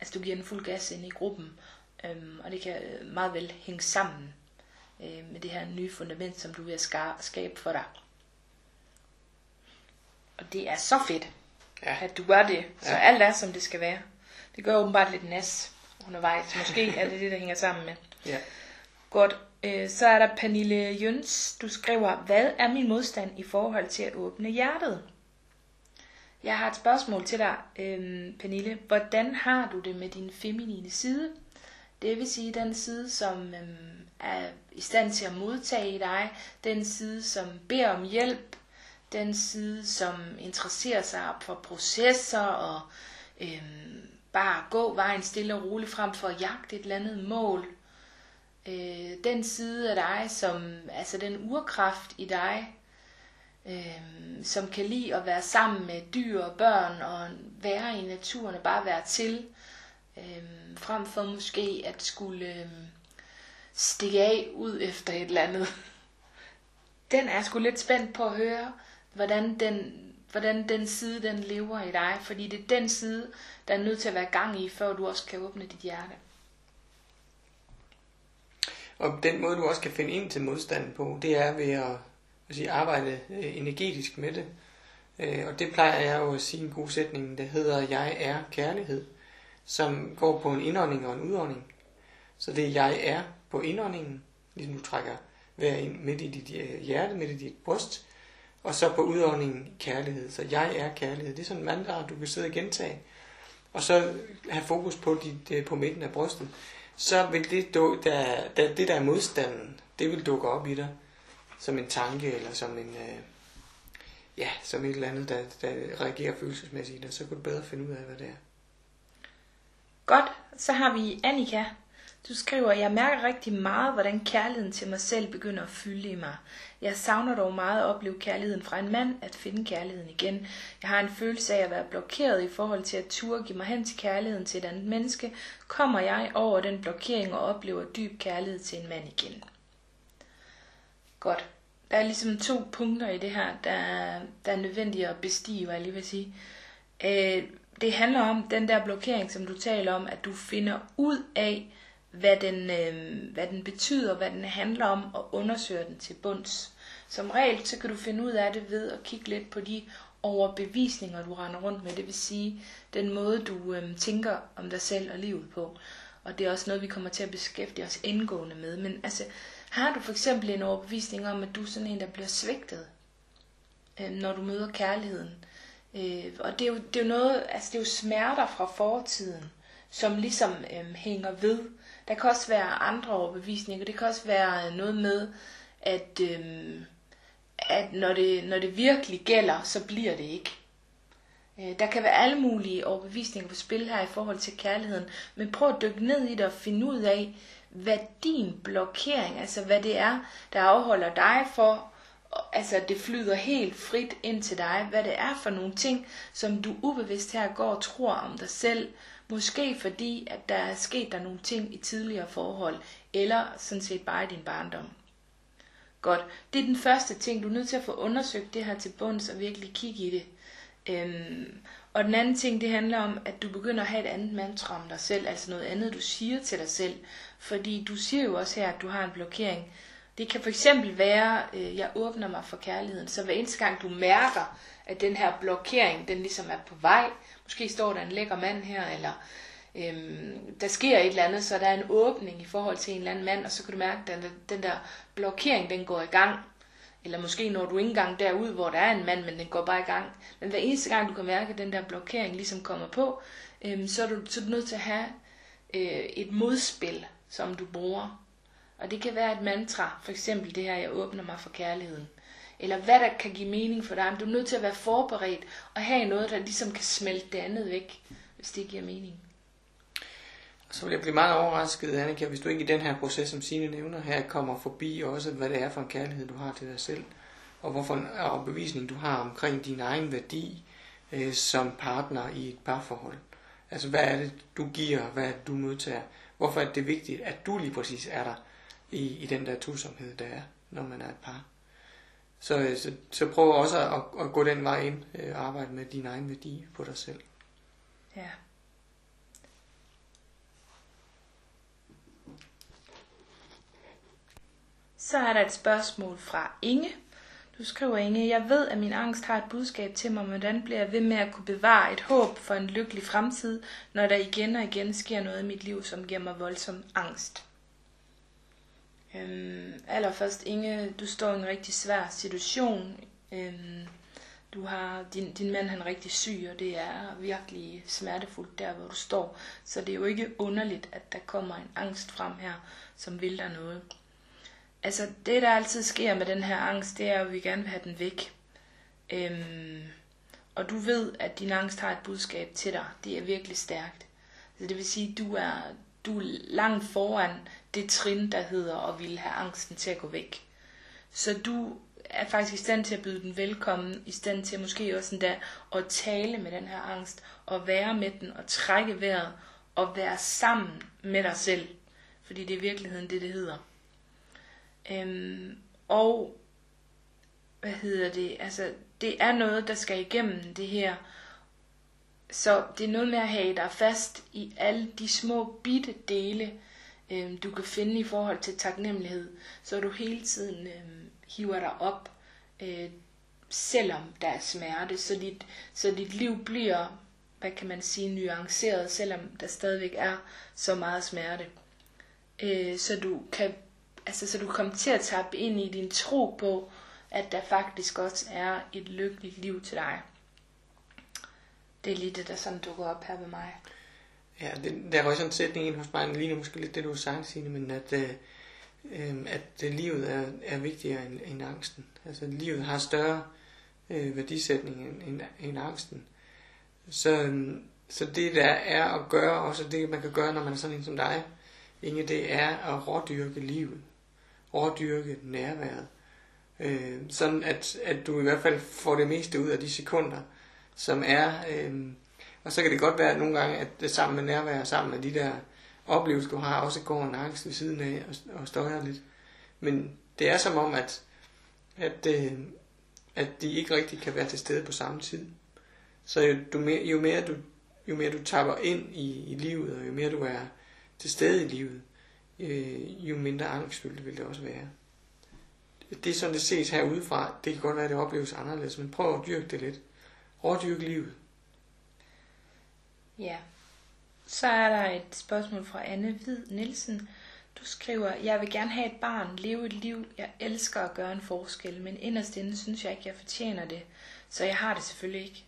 Speaker 1: Altså du giver en fuld gas ind i gruppen. Øhm, og det kan øh, meget vel hænge sammen øh, med det her nye fundament, som du vil ska- skabe for dig. Og det er så fedt,
Speaker 2: Ja.
Speaker 1: at du gør det. Så
Speaker 2: Ja.
Speaker 1: alt er, som det skal være. Det gør åbenbart lidt nas undervejs. Måske er det det, der hænger sammen med.
Speaker 2: Ja.
Speaker 1: Godt. Øh, Så er der Pernille Jøns. Du skriver, hvad er min modstand i forhold til at åbne hjertet? Jeg har et spørgsmål til dig, øhm, Pernille. Hvordan har du det med din feminine side? Det vil sige den side, som øhm, er i stand til at modtage dig, den side, som beder om hjælp, den side, som interesserer sig for processer og øhm, bare gå vejen stille og roligt frem for at jagte et eller andet mål. Øh, den side af dig, som altså den urkraft i dig, øh, som kan lide at være sammen med dyr og børn og være i naturen og bare være til, øh, frem for måske at skulle øh, stikke af ud efter et eller andet. Den er jeg sgu lidt spændt på at høre, hvordan den, hvordan den side den lever i dig, fordi det er den side, der er nødt til at være gang i, før du også kan åbne dit hjerte.
Speaker 2: Og den måde, du også kan finde ind til modstanden på, det er ved at, at sige, arbejde øh, energetisk med det. Øh, og det plejer jeg jo at sige en god sætning, der hedder, jeg er kærlighed, som går på en indånding og en udånding. Så det er, jeg er på indåndingen, ligesom du trækker vejr ind midt i dit øh, hjerte, midt i dit bryst, og så på udåndingen kærlighed. Så jeg er kærlighed. Det er sådan en mantra, du kan sidde og gentage. Og så have fokus på, dit, øh, på midten af brystet. Så vil det, der, der, det der er modstanden, det vil dukke op i dig. Som en tanke, eller som en, øh, ja, som et eller andet, der, der reagerer følelsesmæssigt i dig. Så kan du bedre finde ud af, hvad det er.
Speaker 1: Godt, så har vi Annika. Du skriver, jeg mærker rigtig meget, hvordan kærligheden til mig selv begynder at fylde i mig. Jeg savner dog meget at opleve kærligheden fra en mand, at finde kærligheden igen. Jeg har en følelse af at være blokeret i forhold til at turde give mig hen til kærligheden til et andet menneske. Kommer jeg over den blokering og oplever dyb kærlighed til en mand igen? Godt. Der er ligesom to punkter i det her, der, er- der er nødvendige at bestige, hvad jeg lige vil sige. Øh, det handler om den der blokering, som du taler om, at du finder ud af, hvad den, øh, hvad den betyder, hvad den handler om, og undersøger den til bunds. Som regel, så kan du finde ud af det ved at kigge lidt på de overbevisninger, du render rundt med. Det vil sige, den måde, du øh, tænker om dig selv og livet på. Og det er også noget, vi kommer til at beskæftige os indgående med. Men altså, har du for eksempel en overbevisning om, at du er sådan en, der bliver svigtet, øh, når du møder kærligheden? Øh, og det er, jo, det er jo noget, altså det er jo smerter fra fortiden, som ligesom øh, hænger ved. Der kan også være andre overbevisninger. Det kan også være noget med, at, øh, at når, det, når det virkelig gælder, så bliver det ikke. Øh, Der kan være alle mulige overbevisninger på spil her i forhold til kærligheden, men prøv at dykke ned i det og finde ud af, hvad din blokering, altså hvad det er, der afholder dig for, altså det flyder helt frit ind til dig, hvad det er for nogle ting, som du ubevidst her går og tror om dig selv, måske fordi, at der er sket der nogle ting i tidligere forhold, eller sådan set bare i din barndom. Godt. Det er den første ting. Du er nødt til at få undersøgt det her til bunds og virkelig kigge i det. Øhm, og den anden ting, det handler om, at du begynder at have et andet mantra om dig selv, altså noget andet, du siger til dig selv. Fordi du siger jo også her, at du har en blokering. Det kan for eksempel være, øh, jeg åbner mig for kærligheden, så hver eneste gang du mærker, at den her blokering, den ligesom er på vej, måske står der en lækker mand her, eller øhm, der sker et eller andet, så der er en åbning i forhold til en eller anden mand, og så kan du mærke, at den, den der blokering, den går i gang. Eller måske når du ikke engang derud, hvor der er en mand, men den går bare i gang. Men hver eneste gang, du kan mærke, at den der blokering ligesom kommer på, øhm, så, er du, så er du nødt til at have øh, et modspil, som du bruger. Og det kan være et mantra, for eksempel det her, jeg åbner mig for kærligheden. Eller hvad der kan give mening for dig. Men du er nødt til at være forberedt og have noget, der ligesom kan smelte det andet væk, hvis det giver mening.
Speaker 2: Så vil jeg blive meget overrasket, Annika, hvis du ikke i den her proces, som Signe nævner her, kommer forbi også, hvad det er for en kærlighed, du har til dig selv, og hvorfor en overbevisning du har omkring din egen værdi øh, som partner i et parforhold. Altså, hvad er det, du giver, hvad er det, du modtager? Hvorfor er det vigtigt, at du lige præcis er der i, i den der tusomhed, der er, når man er et par? Så, øh, så, så prøv også at, at gå den vej ind øh, og arbejde med din egen værdi på dig selv.
Speaker 1: Ja. Så er der et spørgsmål fra Inge. Du skriver, Inge, jeg ved, at min angst har et budskab til mig, hvordan bliver jeg ved med at kunne bevare et håb for en lykkelig fremtid, når der igen og igen sker noget i mit liv, som giver mig voldsom angst? Øhm, allerførst, Inge, du står i en rigtig svær situation. Øhm, du har, din, din mand han er rigtig syg, og det er virkelig smertefuldt der, hvor du står. Så det er jo ikke underligt, at der kommer en angst frem her, som vil dig noget. Altså, det der altid sker med den her angst, det er jo, at vi gerne vil have den væk. Øhm, og du ved, at din angst har et budskab til dig. Det er virkelig stærkt. Så det vil sige, at du er, du er langt foran det trin, der hedder at ville have angsten til at gå væk. Så du er faktisk i stand til at byde den velkommen, i stand til måske også endda at tale med den her angst, og være med den, og trække vejret, og være sammen med dig selv. Fordi det er i virkeligheden det, det hedder. Øhm, og hvad hedder det? Altså, det er noget, der skal igennem det her. Så det er noget med at have dig fast i alle de små bitte dele, øhm, du kan finde i forhold til taknemmelighed, så du hele tiden øh, hiver dig op, øh, selvom der er smerte, så dit, så dit liv bliver, hvad kan man sige, nuanceret, selvom der stadigvæk er så meget smerte. Øh, så du kan altså så du kommer til at tappe ind i din tro på, at der faktisk også er et lykkeligt liv til dig. Det er lige det, der sådan dukker op her ved mig.
Speaker 2: Ja, det, der var sådan en sætning ind hos mig, lige nu måske lidt det, du har sagt, Signe, men at, øh, øhm, øh, at livet er, er vigtigere end, end angsten. Altså livet har større øh, værdisætning end, end, end angsten. Så, øh, så det der er at gøre, også det man kan gøre, når man er sådan en som dig, Inge, det er at rådyrke livet rådyrke nærværet. Øh, sådan at, at du i hvert fald får det meste ud af de sekunder, som er... Øh, og så kan det godt være at nogle gange, at det sammen med nærvær, sammen med de der oplevelser, du har, også går en angst ved siden af og, og støjer lidt. Men det er som om, at, at, øh, at de ikke rigtig kan være til stede på samme tid. Så jo, du, jo, mere, du, jo mere du tapper ind i, i livet, og jo mere du er til stede i livet, øh, jo mindre angstfyldt vil det også være. Det er sådan, det ses herudefra. Det kan godt være, at det opleves anderledes, men prøv at dyrke det lidt. Rådyrke livet.
Speaker 1: Ja. Så er der et spørgsmål fra Anne Hvid Nielsen. Du skriver, jeg vil gerne have et barn, leve et liv, jeg elsker at gøre en forskel, men inderst inde synes jeg ikke, jeg fortjener det, så jeg har det selvfølgelig ikke.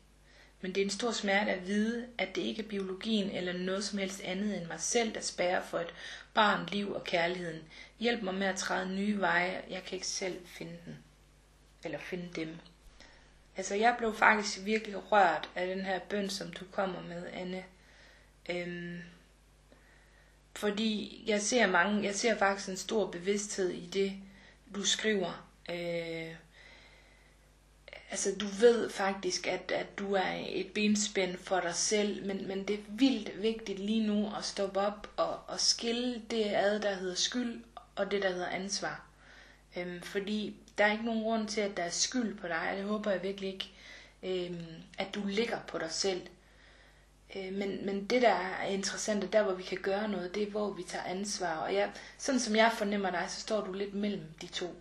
Speaker 1: Men det er en stor smerte at vide, at det ikke er biologien eller noget som helst andet end mig selv, der spærrer for et barn, liv og kærligheden. Hjælp mig med at træde nye veje. Jeg kan ikke selv finde den. Eller finde dem. Altså, jeg blev faktisk virkelig rørt af den her bøn, som du kommer med, Anne. Øhm, fordi jeg ser mange, jeg ser faktisk en stor bevidsthed i det, du skriver. Øh, altså du ved faktisk, at, at du er et benspænd for dig selv, men, men det er vildt vigtigt lige nu at stoppe op og, og skille det ad, der hedder skyld, og det, der hedder ansvar. Øhm, fordi der er ikke nogen grund til, at der er skyld på dig, og det håber jeg virkelig ikke, øhm, at du ligger på dig selv. Øh, men, men det, der er interessant, og der, hvor vi kan gøre noget, det er, hvor vi tager ansvar. Og jeg, sådan som jeg fornemmer dig, så står du lidt mellem de to.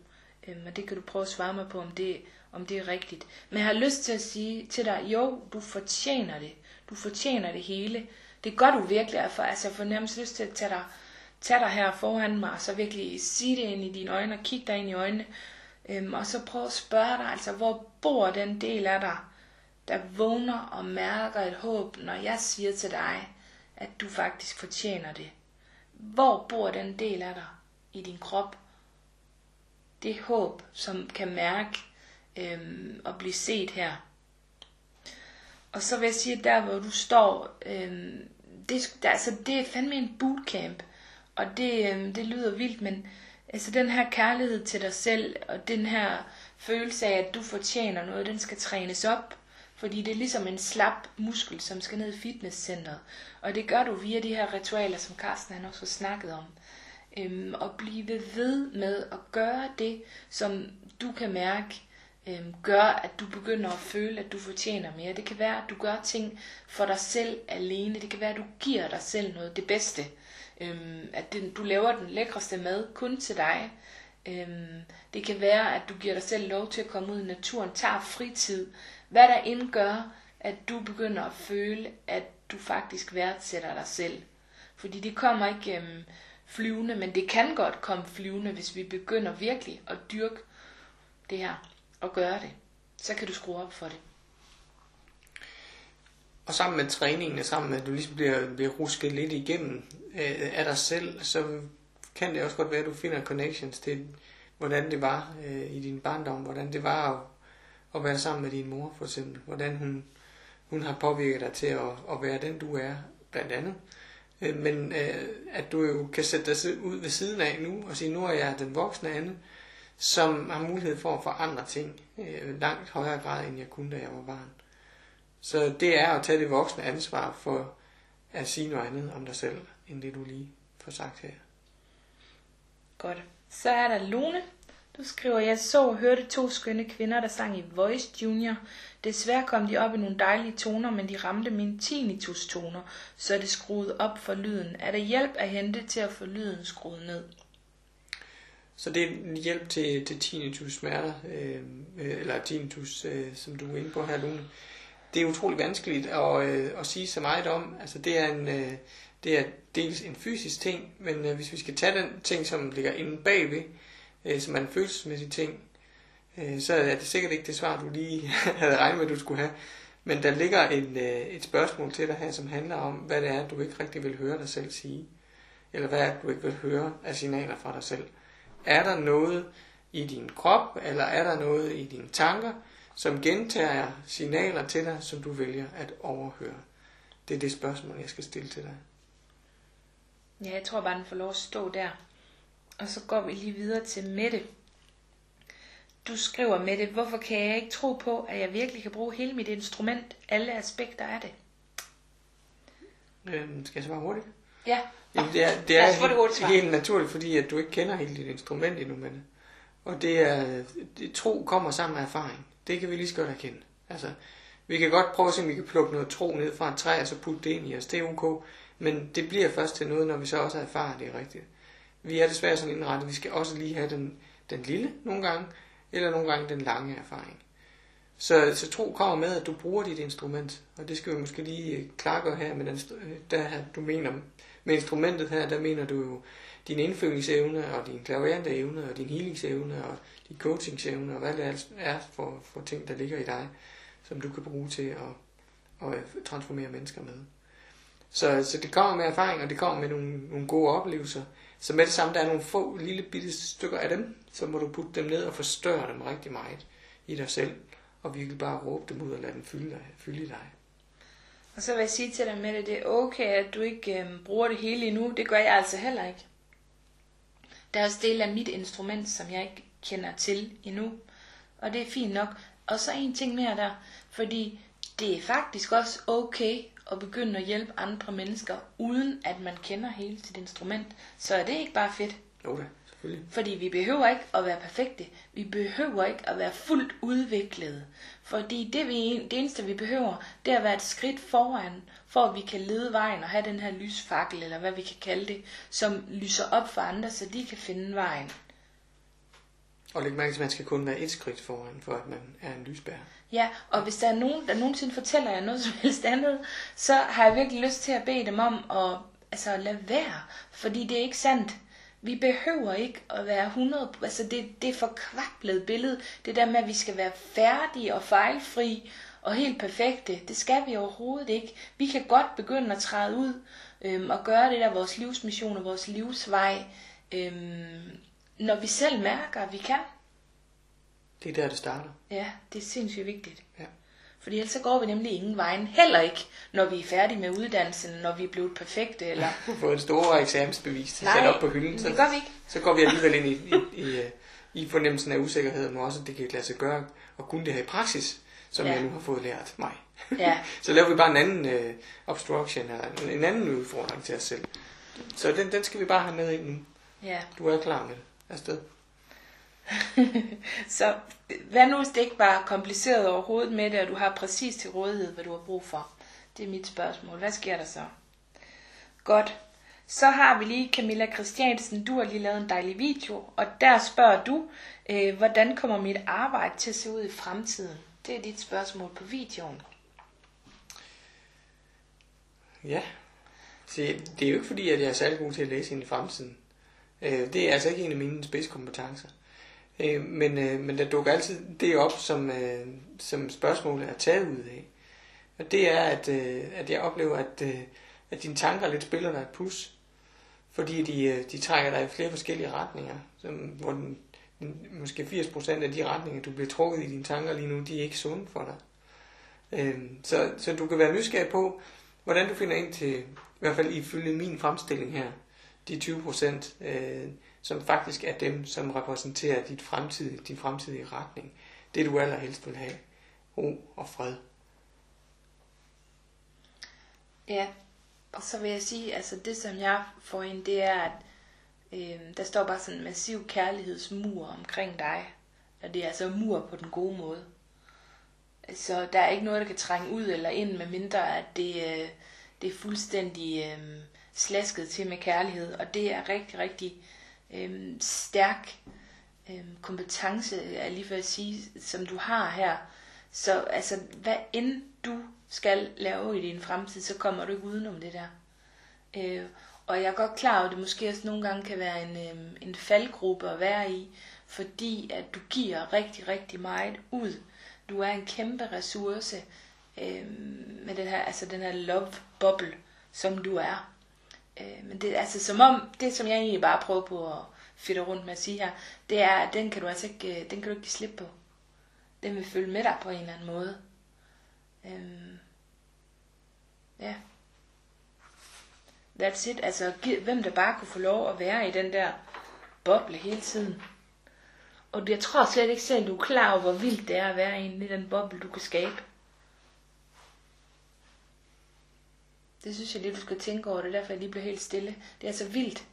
Speaker 1: Øhm, og det kan du prøve at svare mig på, om det, om det er rigtigt. Men jeg har lyst til at sige til dig, jo, du fortjener det. Du fortjener det hele. Det gør du virkelig, for altså, jeg får nærmest lyst til at tage dig, tage dig her foran mig, og så virkelig sige det ind i dine øjne, og kigge dig ind i øjnene, øhm, og så prøve at spørge dig, altså, hvor bor den del af dig, der vågner og mærker et håb, når jeg siger til dig, at du faktisk fortjener det. Hvor bor den del af dig i din krop? Det håb, som kan mærke øhm, og blive set her. Og så vil jeg sige, at der hvor du står, øhm, det, altså, det er fandme en bootcamp. Og det, øh, det lyder vildt, men altså den her kærlighed til dig selv, og den her følelse af, at du fortjener noget, den skal trænes op. Fordi det er ligesom en slap muskel, som skal ned i fitnesscenteret. Og det gør du via de her ritualer, som Carsten han også har snakket om. Øhm, og blive ved med at gøre det, som du kan mærke, øhm, gør, at du begynder at føle, at du fortjener mere. Det kan være, at du gør ting for dig selv alene. Det kan være, at du giver dig selv noget det bedste. Øhm, at den, du laver den lækreste mad kun til dig. Øhm, det kan være, at du giver dig selv lov til at komme ud i naturen, tager fritid. Hvad der indgør, at du begynder at føle, at du faktisk værdsætter dig selv. Fordi det kommer ikke øhm, flyvende, men det kan godt komme flyvende, hvis vi begynder virkelig at dyrke det her og gøre det. Så kan du skrue op for det.
Speaker 2: Og sammen med træningen, og sammen med at du ligesom bliver, bliver rusket lidt igennem øh, af dig selv, så kan det også godt være, at du finder connections til, hvordan det var øh, i din barndom, hvordan det var at, at være sammen med din mor for eksempel, hvordan hun, hun har påvirket dig til at, at være den du er, blandt andet. Øh, men øh, at du jo kan sætte dig ud ved siden af nu og sige, nu er jeg den voksne Anne, som har mulighed for at forandre ting øh, langt højere grad, end jeg kunne, da jeg var barn. Så det er at tage det voksne ansvar for at sige noget andet om dig selv, end det du lige får sagt her.
Speaker 1: Godt. Så er der Lone. Du skriver, jeg så og hørte to skønne kvinder, der sang i Voice Junior. Desværre kom de op i nogle dejlige toner, men de ramte mine tinnitus-toner, så det skruede op for lyden. Er der hjælp at hente til at få lyden skruet ned?
Speaker 2: Så det er en hjælp til, til tinnitus smerter, øh, eller tinnitus, øh, som du er inde på her, Lune. Det er utrolig vanskeligt at, øh, at sige så meget om. Altså det er en, øh, det er dels en fysisk ting, men øh, hvis vi skal tage den ting, som ligger inde bagved, øh, som er en følelsesmæssig ting, øh, så er det sikkert ikke det svar, du lige havde regnet med, du skulle have. Men der ligger en, øh, et spørgsmål til dig her, som handler om, hvad det er, du ikke rigtig vil høre dig selv sige. Eller hvad er, du ikke vil høre af signaler fra dig selv. Er der noget i din krop, eller er der noget i dine tanker, som gentager signaler til dig, som du vælger at overhøre? Det er det spørgsmål, jeg skal stille til dig.
Speaker 1: Ja, jeg tror bare, den får lov at stå der. Og så går vi lige videre til Mette. Du skriver, Mette, hvorfor kan jeg ikke tro på, at jeg virkelig kan bruge hele mit instrument, alle aspekter af det?
Speaker 2: Øhm, skal jeg svare hurtigt?
Speaker 1: Ja.
Speaker 2: Jamen, det er, det er helt, hurtigt helt naturligt, fordi at du ikke kender hele dit instrument endnu, Mette. Og det er, det, tro kommer sammen med erfaring. Det kan vi lige så godt erkende. Altså, vi kan godt prøve at se, om vi kan plukke noget tro ned fra et træ, og så putte det ind i os. Det er ok. Men det bliver først til noget, når vi så også har erfaret det er rigtigt. Vi er desværre sådan indrettet, vi skal også lige have den, den lille nogle gange, eller nogle gange den lange erfaring. Så, så tro kommer med, at du bruger dit instrument, og det skal vi måske lige øh, klargøre her, med den, øh, der du mener med instrumentet her, der mener du jo din indfølingsevne, og din klaverende evne, og din healingsevne, og din coachingsevne, og hvad det altså er for, for ting, der ligger i dig, som du kan bruge til at, at øh, transformere mennesker med. Så, så det kommer med erfaring, og det kommer med nogle, nogle gode oplevelser. Så med det samme, der er nogle få lille bitte stykker af dem, så må du putte dem ned og forstørre dem rigtig meget i dig selv, og virkelig bare råbe dem ud og lade dem fylde, dig, fylde dig.
Speaker 1: Og så vil jeg sige til dig med det, det er okay, at du ikke øh, bruger det hele endnu. Det gør jeg altså heller ikke. Der er også del af mit instrument, som jeg ikke kender til endnu. Og det er fint nok. Og så en ting mere der, fordi det er faktisk også okay at begynde at hjælpe andre mennesker, uden at man kender hele sit instrument. Så er det ikke bare fedt?
Speaker 2: Jo da, selvfølgelig.
Speaker 1: Fordi vi behøver ikke at være perfekte. Vi behøver ikke at være fuldt udviklede. Fordi det, vi, det eneste vi behøver, det er at være et skridt foran, for at vi kan lede vejen og have den her lysfakkel, eller hvad vi kan kalde det, som lyser op for andre, så de kan finde vejen.
Speaker 2: Og læg mærke til, at man skal kun være et skridt foran, for at man er en lysbærer.
Speaker 1: Ja, og hvis der er nogen, der nogensinde fortæller jer noget som helst andet, så har jeg virkelig lyst til at bede dem om at altså, lade være. Fordi det er ikke sandt. Vi behøver ikke at være 100... Altså det, det er forkvablet billede. Det der med, at vi skal være færdige og fejlfri og helt perfekte. Det skal vi overhovedet ikke. Vi kan godt begynde at træde ud øhm, og gøre det der vores livsmission og vores livsvej, øhm, når vi selv mærker, at vi kan.
Speaker 2: Det er der, det starter.
Speaker 1: Ja, det er sindssygt vigtigt.
Speaker 2: Ja.
Speaker 1: Fordi ellers så går vi nemlig ingen vejen. Heller ikke, når vi er færdige med uddannelsen, når vi er blevet perfekte. Eller...
Speaker 2: Få en stor eksamensbevis
Speaker 1: Nej,
Speaker 2: sat op på hylden. Så,
Speaker 1: det gør vi ikke.
Speaker 2: så går vi alligevel ind i, i, i, øh, i fornemmelsen af usikkerhed, men også, at det kan lade sig gøre, og kunne det her i praksis, som
Speaker 1: Ja.
Speaker 2: jeg nu har fået lært mig.
Speaker 1: Ja,
Speaker 2: så laver vi bare en anden uh, obstruction, eller en, en anden udfordring til os selv. Så den, den skal vi bare have med ind nu.
Speaker 1: ja.
Speaker 2: Du er klar med det. Afsted.
Speaker 1: Så hvad nu, det ikke var kompliceret overhovedet med det, og du har præcis til rådighed, hvad du har brug for? Det er mit spørgsmål. Hvad sker der så? Godt. Så har vi lige Camilla Christiansen. Du har lige lavet en dejlig video, og der spørger du, øh, hvordan kommer mit arbejde til at se ud i fremtiden? Det er dit spørgsmål på videoen.
Speaker 2: Ja. Så det er jo ikke fordi, at jeg er særlig god til at læse ind i fremtiden. Øh, Det er altså ikke en af mine spidskompetencer. Øh, Men, øh, men der dukker altid det op, som, øh, som spørgsmålet er taget ud af. Og det er, at, øh, at jeg oplever, at, øh, at dine tanker lidt spiller dig et pus. Fordi de, øh, de trækker dig i flere forskellige retninger. Som, hvor den, den, måske 80% af de retninger, du bliver trukket i dine tanker lige nu, de er ikke sunde for dig. Øh, Så, så du kan være nysgerrig på, hvordan du finder ind til, i hvert fald ifølge min fremstilling her, de 20 procent, øh, som faktisk er dem, som repræsenterer dit fremtidige, din fremtidige retning. Det du allerhelst vil have. Ro og fred.
Speaker 1: Ja, og så vil jeg sige, altså det som jeg får ind, det er, at øh, der står bare sådan en massiv kærlighedsmur omkring dig. Og det er altså mur på den gode måde. Så der er ikke noget, der kan trænge ud eller ind, med mindre at det, øh, det er fuldstændig øh, slasket til med kærlighed. Og det er rigtig, rigtig øhm, stærk øhm, kompetence, jeg lige for at sige, som du har her. Så altså, hvad end du skal lave i din fremtid, så kommer du ikke udenom det der. Øh, og jeg er godt klar over, at det måske også nogle gange kan være en, øhm, en faldgruppe at være i, fordi at du giver rigtig, rigtig meget ud. Du er en kæmpe ressource øh, med den her, altså den her love bubble, som du er. Øh, men det er altså som om, det som jeg egentlig bare prøver på at fedte rundt med at sige her, det er, at den kan du altså ikke, øh, den kan du ikke give slip på. Den vil følge med dig på en eller anden måde. Øhm, ja. That's it. Altså, hvem der bare kunne få lov at være i den der boble hele tiden. Og jeg tror slet ikke selv, du er klar over, hvor vildt det er at være i den boble, du kan skabe. Det synes jeg lige, du skal tænke over. Det er derfor, jeg lige blev helt stille. Det er så vildt.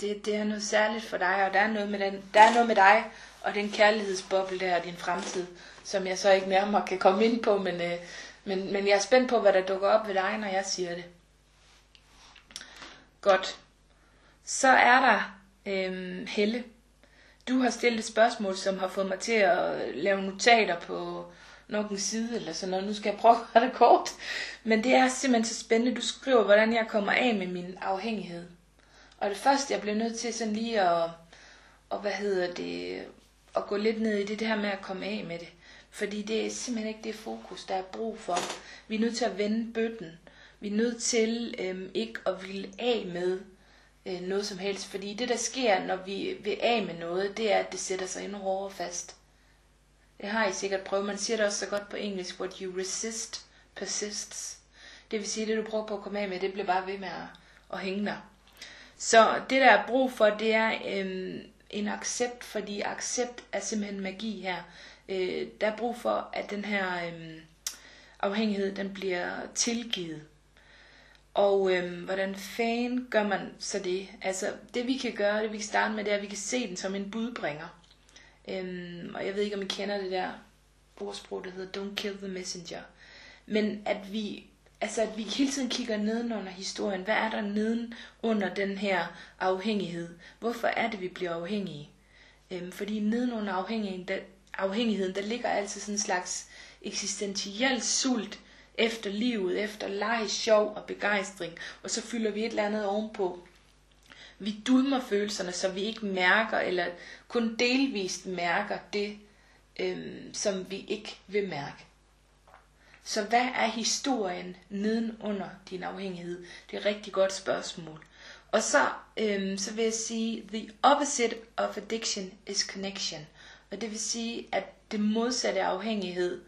Speaker 1: Det, det er noget særligt for dig, og der er noget med, den, der er noget med dig og den kærlighedsboble der og din fremtid, som jeg så ikke nærmere kan komme ind på, men, øh, men, men jeg er spændt på, hvad der dukker op ved dig, når jeg siger det. Godt. Så er der øh, Helle. Du har stillet et spørgsmål, som har fået mig til at lave notater på nok en side eller sådan noget. Nu skal jeg prøve at gøre det kort. Men det er simpelthen så spændende. Du skriver, hvordan jeg kommer af med min afhængighed. Og det første, jeg blev nødt til sådan lige at, og hvad hedder det, at gå lidt ned i det, det her med at komme af med det. Fordi det er simpelthen ikke det fokus, der er brug for. Vi er nødt til at vende bøtten. Vi er nødt til øhm, ikke at ville af med øh, noget som helst. Fordi det, der sker, når vi vil af med noget, det er, at det sætter sig endnu hårdere fast. Det har I sikkert prøvet. Man siger det også så godt på engelsk, what you resist persists. Det vil sige, at det du prøver på at komme af med, det bliver bare ved med at, at hænge der. Så det, der er brug for, det er øhm, en accept, fordi accept er simpelthen magi her. Øh, der er brug for, at den her øhm, afhængighed, den bliver tilgivet. Og øhm, hvordan fanden gør man så det? Altså, det vi kan gøre, det vi kan starte med, det er, at vi kan se den som en budbringer. Øhm, og jeg ved ikke, om I kender det der ordsprog, der hedder Don't kill the messenger. Men at vi, altså at vi hele tiden kigger nedenunder historien. Hvad er der neden under den her afhængighed? Hvorfor er det, vi bliver afhængige? Øhm, fordi nedenunder afhængigheden der, afhængigheden, der ligger altid sådan en slags eksistentiel sult efter livet, efter leg, sjov og begejstring. Og så fylder vi et eller andet ovenpå. Vi dulmer følelserne, så vi ikke mærker, eller kun delvist mærker det, øhm, som vi ikke vil mærke. Så hvad er historien nedenunder din afhængighed? Det er et rigtig godt spørgsmål. Og så, øhm, så vil jeg sige, the opposite of addiction is connection. Og det vil sige, at det modsatte af afhængighed,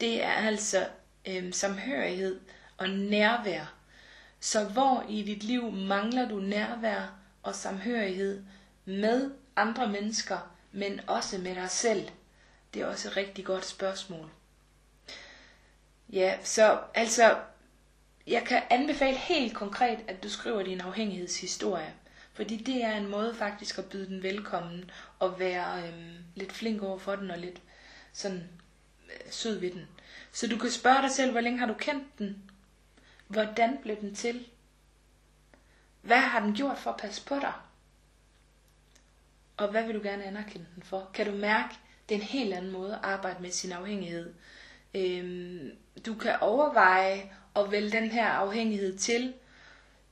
Speaker 1: det er altså øhm, samhørighed og nærvær. Så hvor i dit liv mangler du nærvær og samhørighed med andre mennesker, men også med dig selv? Det er også et rigtig godt spørgsmål. Ja, så altså, jeg kan anbefale helt konkret, at du skriver din afhængighedshistorie. Fordi det er en måde faktisk at byde den velkommen og være øhm, lidt flink over for den og lidt sådan øh, sød ved den. Så du kan spørge dig selv, hvor længe har du kendt den? Hvordan blev den til? Hvad har den gjort for at passe på dig? Og hvad vil du gerne anerkende den for? Kan du mærke, det er en helt anden måde at arbejde med sin afhængighed. Øhm, du kan overveje at vælge den her afhængighed til,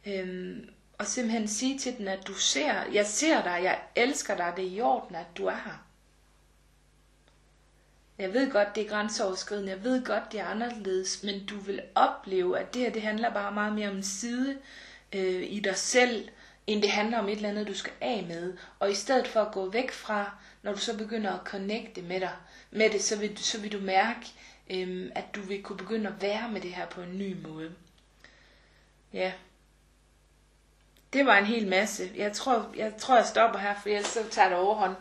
Speaker 1: øhm, og simpelthen sige til den, at du ser, jeg ser dig, jeg elsker dig, det er i orden, at du er her. Jeg ved godt, det er grænseoverskridende, jeg ved godt, det er anderledes, men du vil opleve, at det her, det handler bare meget mere om en side øh, i dig selv, end det handler om et eller andet, du skal af med. Og i stedet for at gå væk fra, når du så begynder at connecte med dig, med det, så vil, så vil du mærke, øhm, at du vil kunne begynde at være med det her på en ny måde. Ja. Det var en hel masse. Jeg tror, jeg, tror, jeg stopper her, for ellers så tager det overhånd.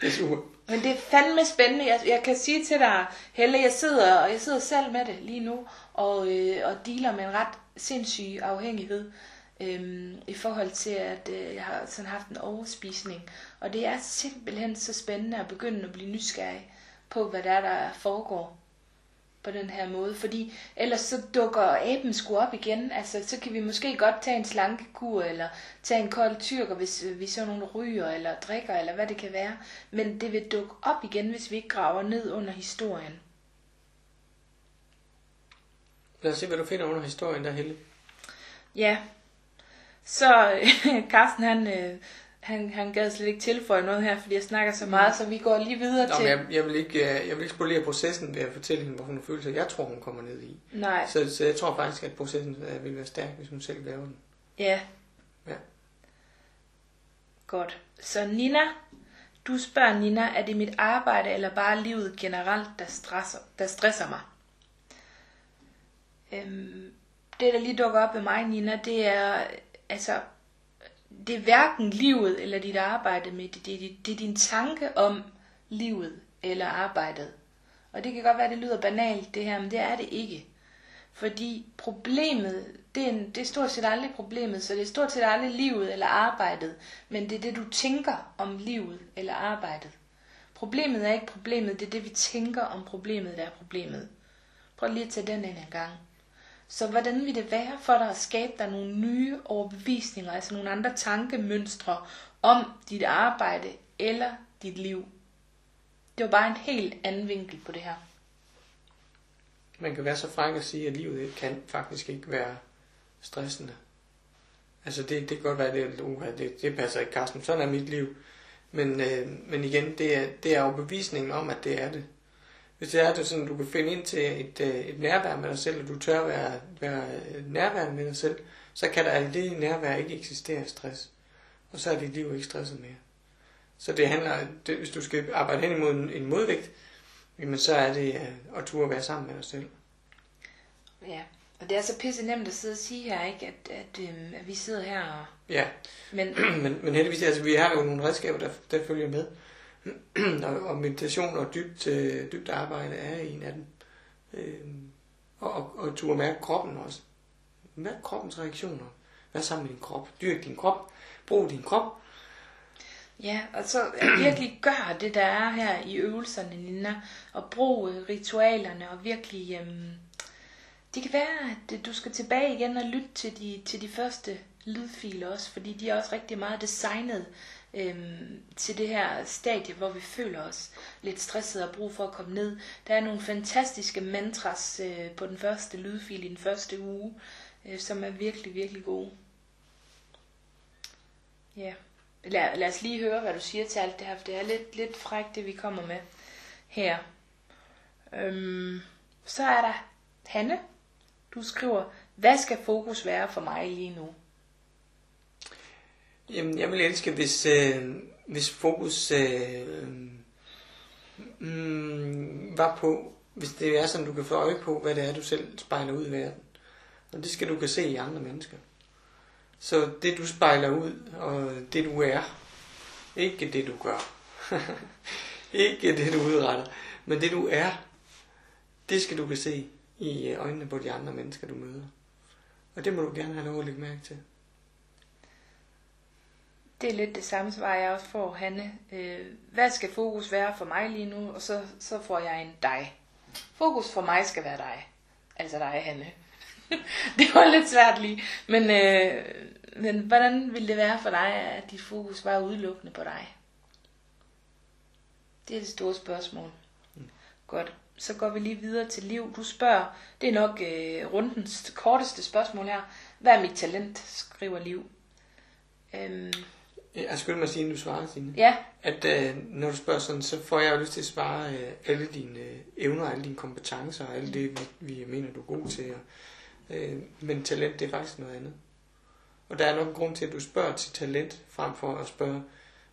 Speaker 2: det er super.
Speaker 1: Men det er fandme spændende. Jeg, jeg kan sige til dig, Helle, jeg sidder, og jeg sidder selv med det lige nu, og, øh, og dealer med en ret sindssyge afhængighed øhm, i forhold til, at øh, jeg har sådan haft en overspisning. Og det er simpelthen så spændende at begynde at blive nysgerrig på, hvad der er, der foregår på den her måde. Fordi ellers så dukker aben sgu op igen. Altså, så kan vi måske godt tage en slankekur, eller tage en kold tyrker, hvis øh, vi så nogle ryger, eller drikker, eller hvad det kan være. Men det vil dukke op igen, hvis vi ikke graver ned under historien.
Speaker 2: Lad os se, hvad du finder under historien der, Helle.
Speaker 1: Ja, så Carsten han, øh, han, han gad slet ikke tilføje noget her, fordi jeg snakker så meget, så vi går lige videre
Speaker 2: Nå,
Speaker 1: til...
Speaker 2: Men jeg, jeg, vil ikke, øh, jeg vil ikke spolere processen ved at fortælle hende, hvor hun føler sig. Jeg tror, hun kommer ned i.
Speaker 1: Nej.
Speaker 2: Så, så jeg tror faktisk, at processen øh, vil være stærk, hvis hun selv laver den.
Speaker 1: Ja.
Speaker 2: Ja.
Speaker 1: Godt. Så Nina, du spørger Nina, er det mit arbejde eller bare livet generelt, der stresser, der stresser mig? Øhm, det, der lige dukker op ved mig, Nina, det er, altså, det er hverken livet eller dit arbejde med det. Det er, det er din tanke om livet eller arbejdet. Og det kan godt være, at det lyder banalt det her, men det er det ikke. Fordi problemet, det er, en, det er stort set aldrig problemet, så det er stort set aldrig livet eller arbejdet, men det er det, du tænker om livet eller arbejdet. Problemet er ikke problemet, det er det, vi tænker om problemet, der er problemet. Prøv lige at tage den ind en gang. Så hvordan vil det være for dig at skabe dig nogle nye overbevisninger, altså nogle andre tankemønstre om dit arbejde eller dit liv? Det var bare en helt anden vinkel på det her.
Speaker 2: Man kan være så frank at sige, at livet kan faktisk ikke være stressende. Altså det, det kan godt være, det, uh, det, det passer ikke, Carsten. Sådan er mit liv. Men, øh, men igen, det er, det er overbevisningen om, at det er det. Hvis det er det sådan, du kan finde ind til et, øh, et nærvær med dig selv, og du tør være, være nærværende med dig selv, så kan der af det nærvær ikke eksistere stress. Og så er dit liv ikke stresset mere. Så det handler, det, hvis du skal arbejde hen imod en, en modvægt, jamen så er det øh, at turde være sammen med dig selv.
Speaker 1: Ja, og det er så pisse nemt at sidde og sige her, ikke? At, at, øhm, at vi sidder her og...
Speaker 2: Ja,
Speaker 1: Men
Speaker 2: men, men heldigvis, altså vi har jo nogle redskaber, der, der følger med. og, og meditation og dybt, øh, dybt arbejde er en af dem. Øh, og, og, og turde mærke kroppen også. Mærk kroppens reaktioner. Vær sammen med din krop. Dyrk din krop. Brug din krop.
Speaker 1: Ja, og så virkelig gør det, der er her i øvelserne, Nina, og brug øh, ritualerne, og virkelig... Øhm, det kan være, at øh, du skal tilbage igen og lytte til de, til de første lydfiler også, fordi de er også rigtig meget designet øhm, til det her stadie, hvor vi føler os lidt stressede og brug for at komme ned. Der er nogle fantastiske mantras øh, på den første lydfil i den første uge, øh, som er virkelig, virkelig gode. Ja. lad, lad os lige høre, hvad du siger til alt det her, for det er lidt, lidt frækt, det vi kommer med her. Øhm, så er der Hanne. Du skriver, hvad skal fokus være for mig lige nu?
Speaker 2: Jamen, jeg vil elske, hvis, øh, hvis fokus øh, mm, var på, hvis det er sådan, du kan få øje på, hvad det er, du selv spejler ud i verden. Og det skal du kan se i andre mennesker. Så det du spejler ud, og det du er, ikke det du gør. ikke det du udretter, men det du er, det skal du kan se i øh, øjnene på de andre mennesker, du møder. Og det må du gerne have lov at lægge mærke til.
Speaker 1: Det er lidt det samme svar, jeg også får, Hanne. Øh, hvad skal fokus være for mig lige nu? Og så, så får jeg en dig. Fokus for mig skal være dig. Altså dig, Hanne. det var lidt svært lige. Men, øh, men hvordan ville det være for dig, at dit fokus var udelukkende på dig? Det er det store spørgsmål. Mm. Godt. Så går vi lige videre til Liv. Du spørger, det er nok øh, rundens korteste spørgsmål her. Hvad er mit talent, skriver Liv. Øhm,
Speaker 2: jeg skulle mig sige, at du svarer, Signe.
Speaker 1: Ja.
Speaker 2: At øh, når du spørger sådan, så får jeg jo lyst til at svare øh, alle dine øh, evner, alle dine kompetencer, og alt det, vi, vi mener, du er god til. Og, øh, men talent, det er faktisk noget andet. Og der er nok en grund til, at du spørger til talent, frem for at spørge,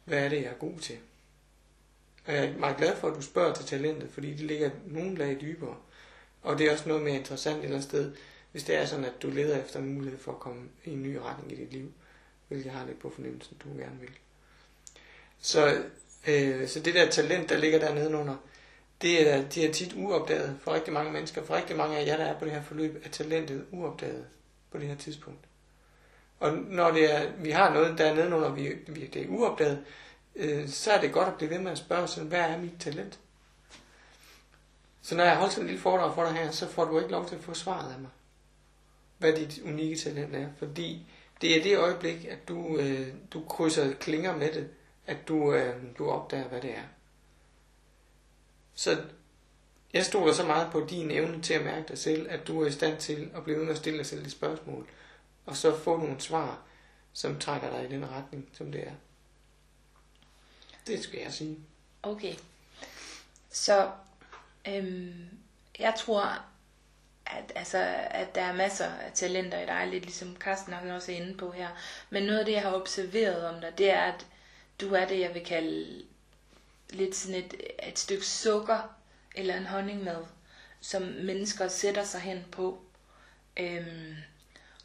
Speaker 2: hvad er det, jeg er god til? Og jeg er meget glad for, at du spørger til talentet, fordi det ligger nogle lag dybere. Og det er også noget mere interessant et eller andet sted, hvis det er sådan, at du leder efter en mulighed for at komme i en ny retning i dit liv hvilket jeg har lidt på fornemmelsen, du gerne vil. Så, øh, så det der talent, der ligger der nedenunder, det er, det er tit uopdaget for rigtig mange mennesker. For rigtig mange af jer, der er på det her forløb, er talentet uopdaget på det her tidspunkt. Og når det er, vi har noget der er nedenunder, vi, vi, det er uopdaget, øh, så er det godt at blive ved med at spørge sig, hvad er mit talent? Så når jeg holder sådan en lille foredrag for dig her, så får du ikke lov til at få svaret af mig. Hvad dit unikke talent er. Fordi det er det øjeblik, at du, øh, du krydser klinger med det, at du, øh, du opdager, hvad det er. Så jeg stoler så meget på din evne til at mærke dig selv, at du er i stand til at blive ved med at stille dig selv de spørgsmål, og så få nogle svar, som trækker dig i den retning, som det er. Det skal jeg sige.
Speaker 1: Okay. Så øhm, jeg tror, at, altså, at der er masser af talenter i dig, lidt ligesom Carsten har også inde på her. Men noget af det, jeg har observeret om dig, det er, at du er det, jeg vil kalde lidt sådan et, et stykke sukker eller en honningmad, som mennesker sætter sig hen på, øhm,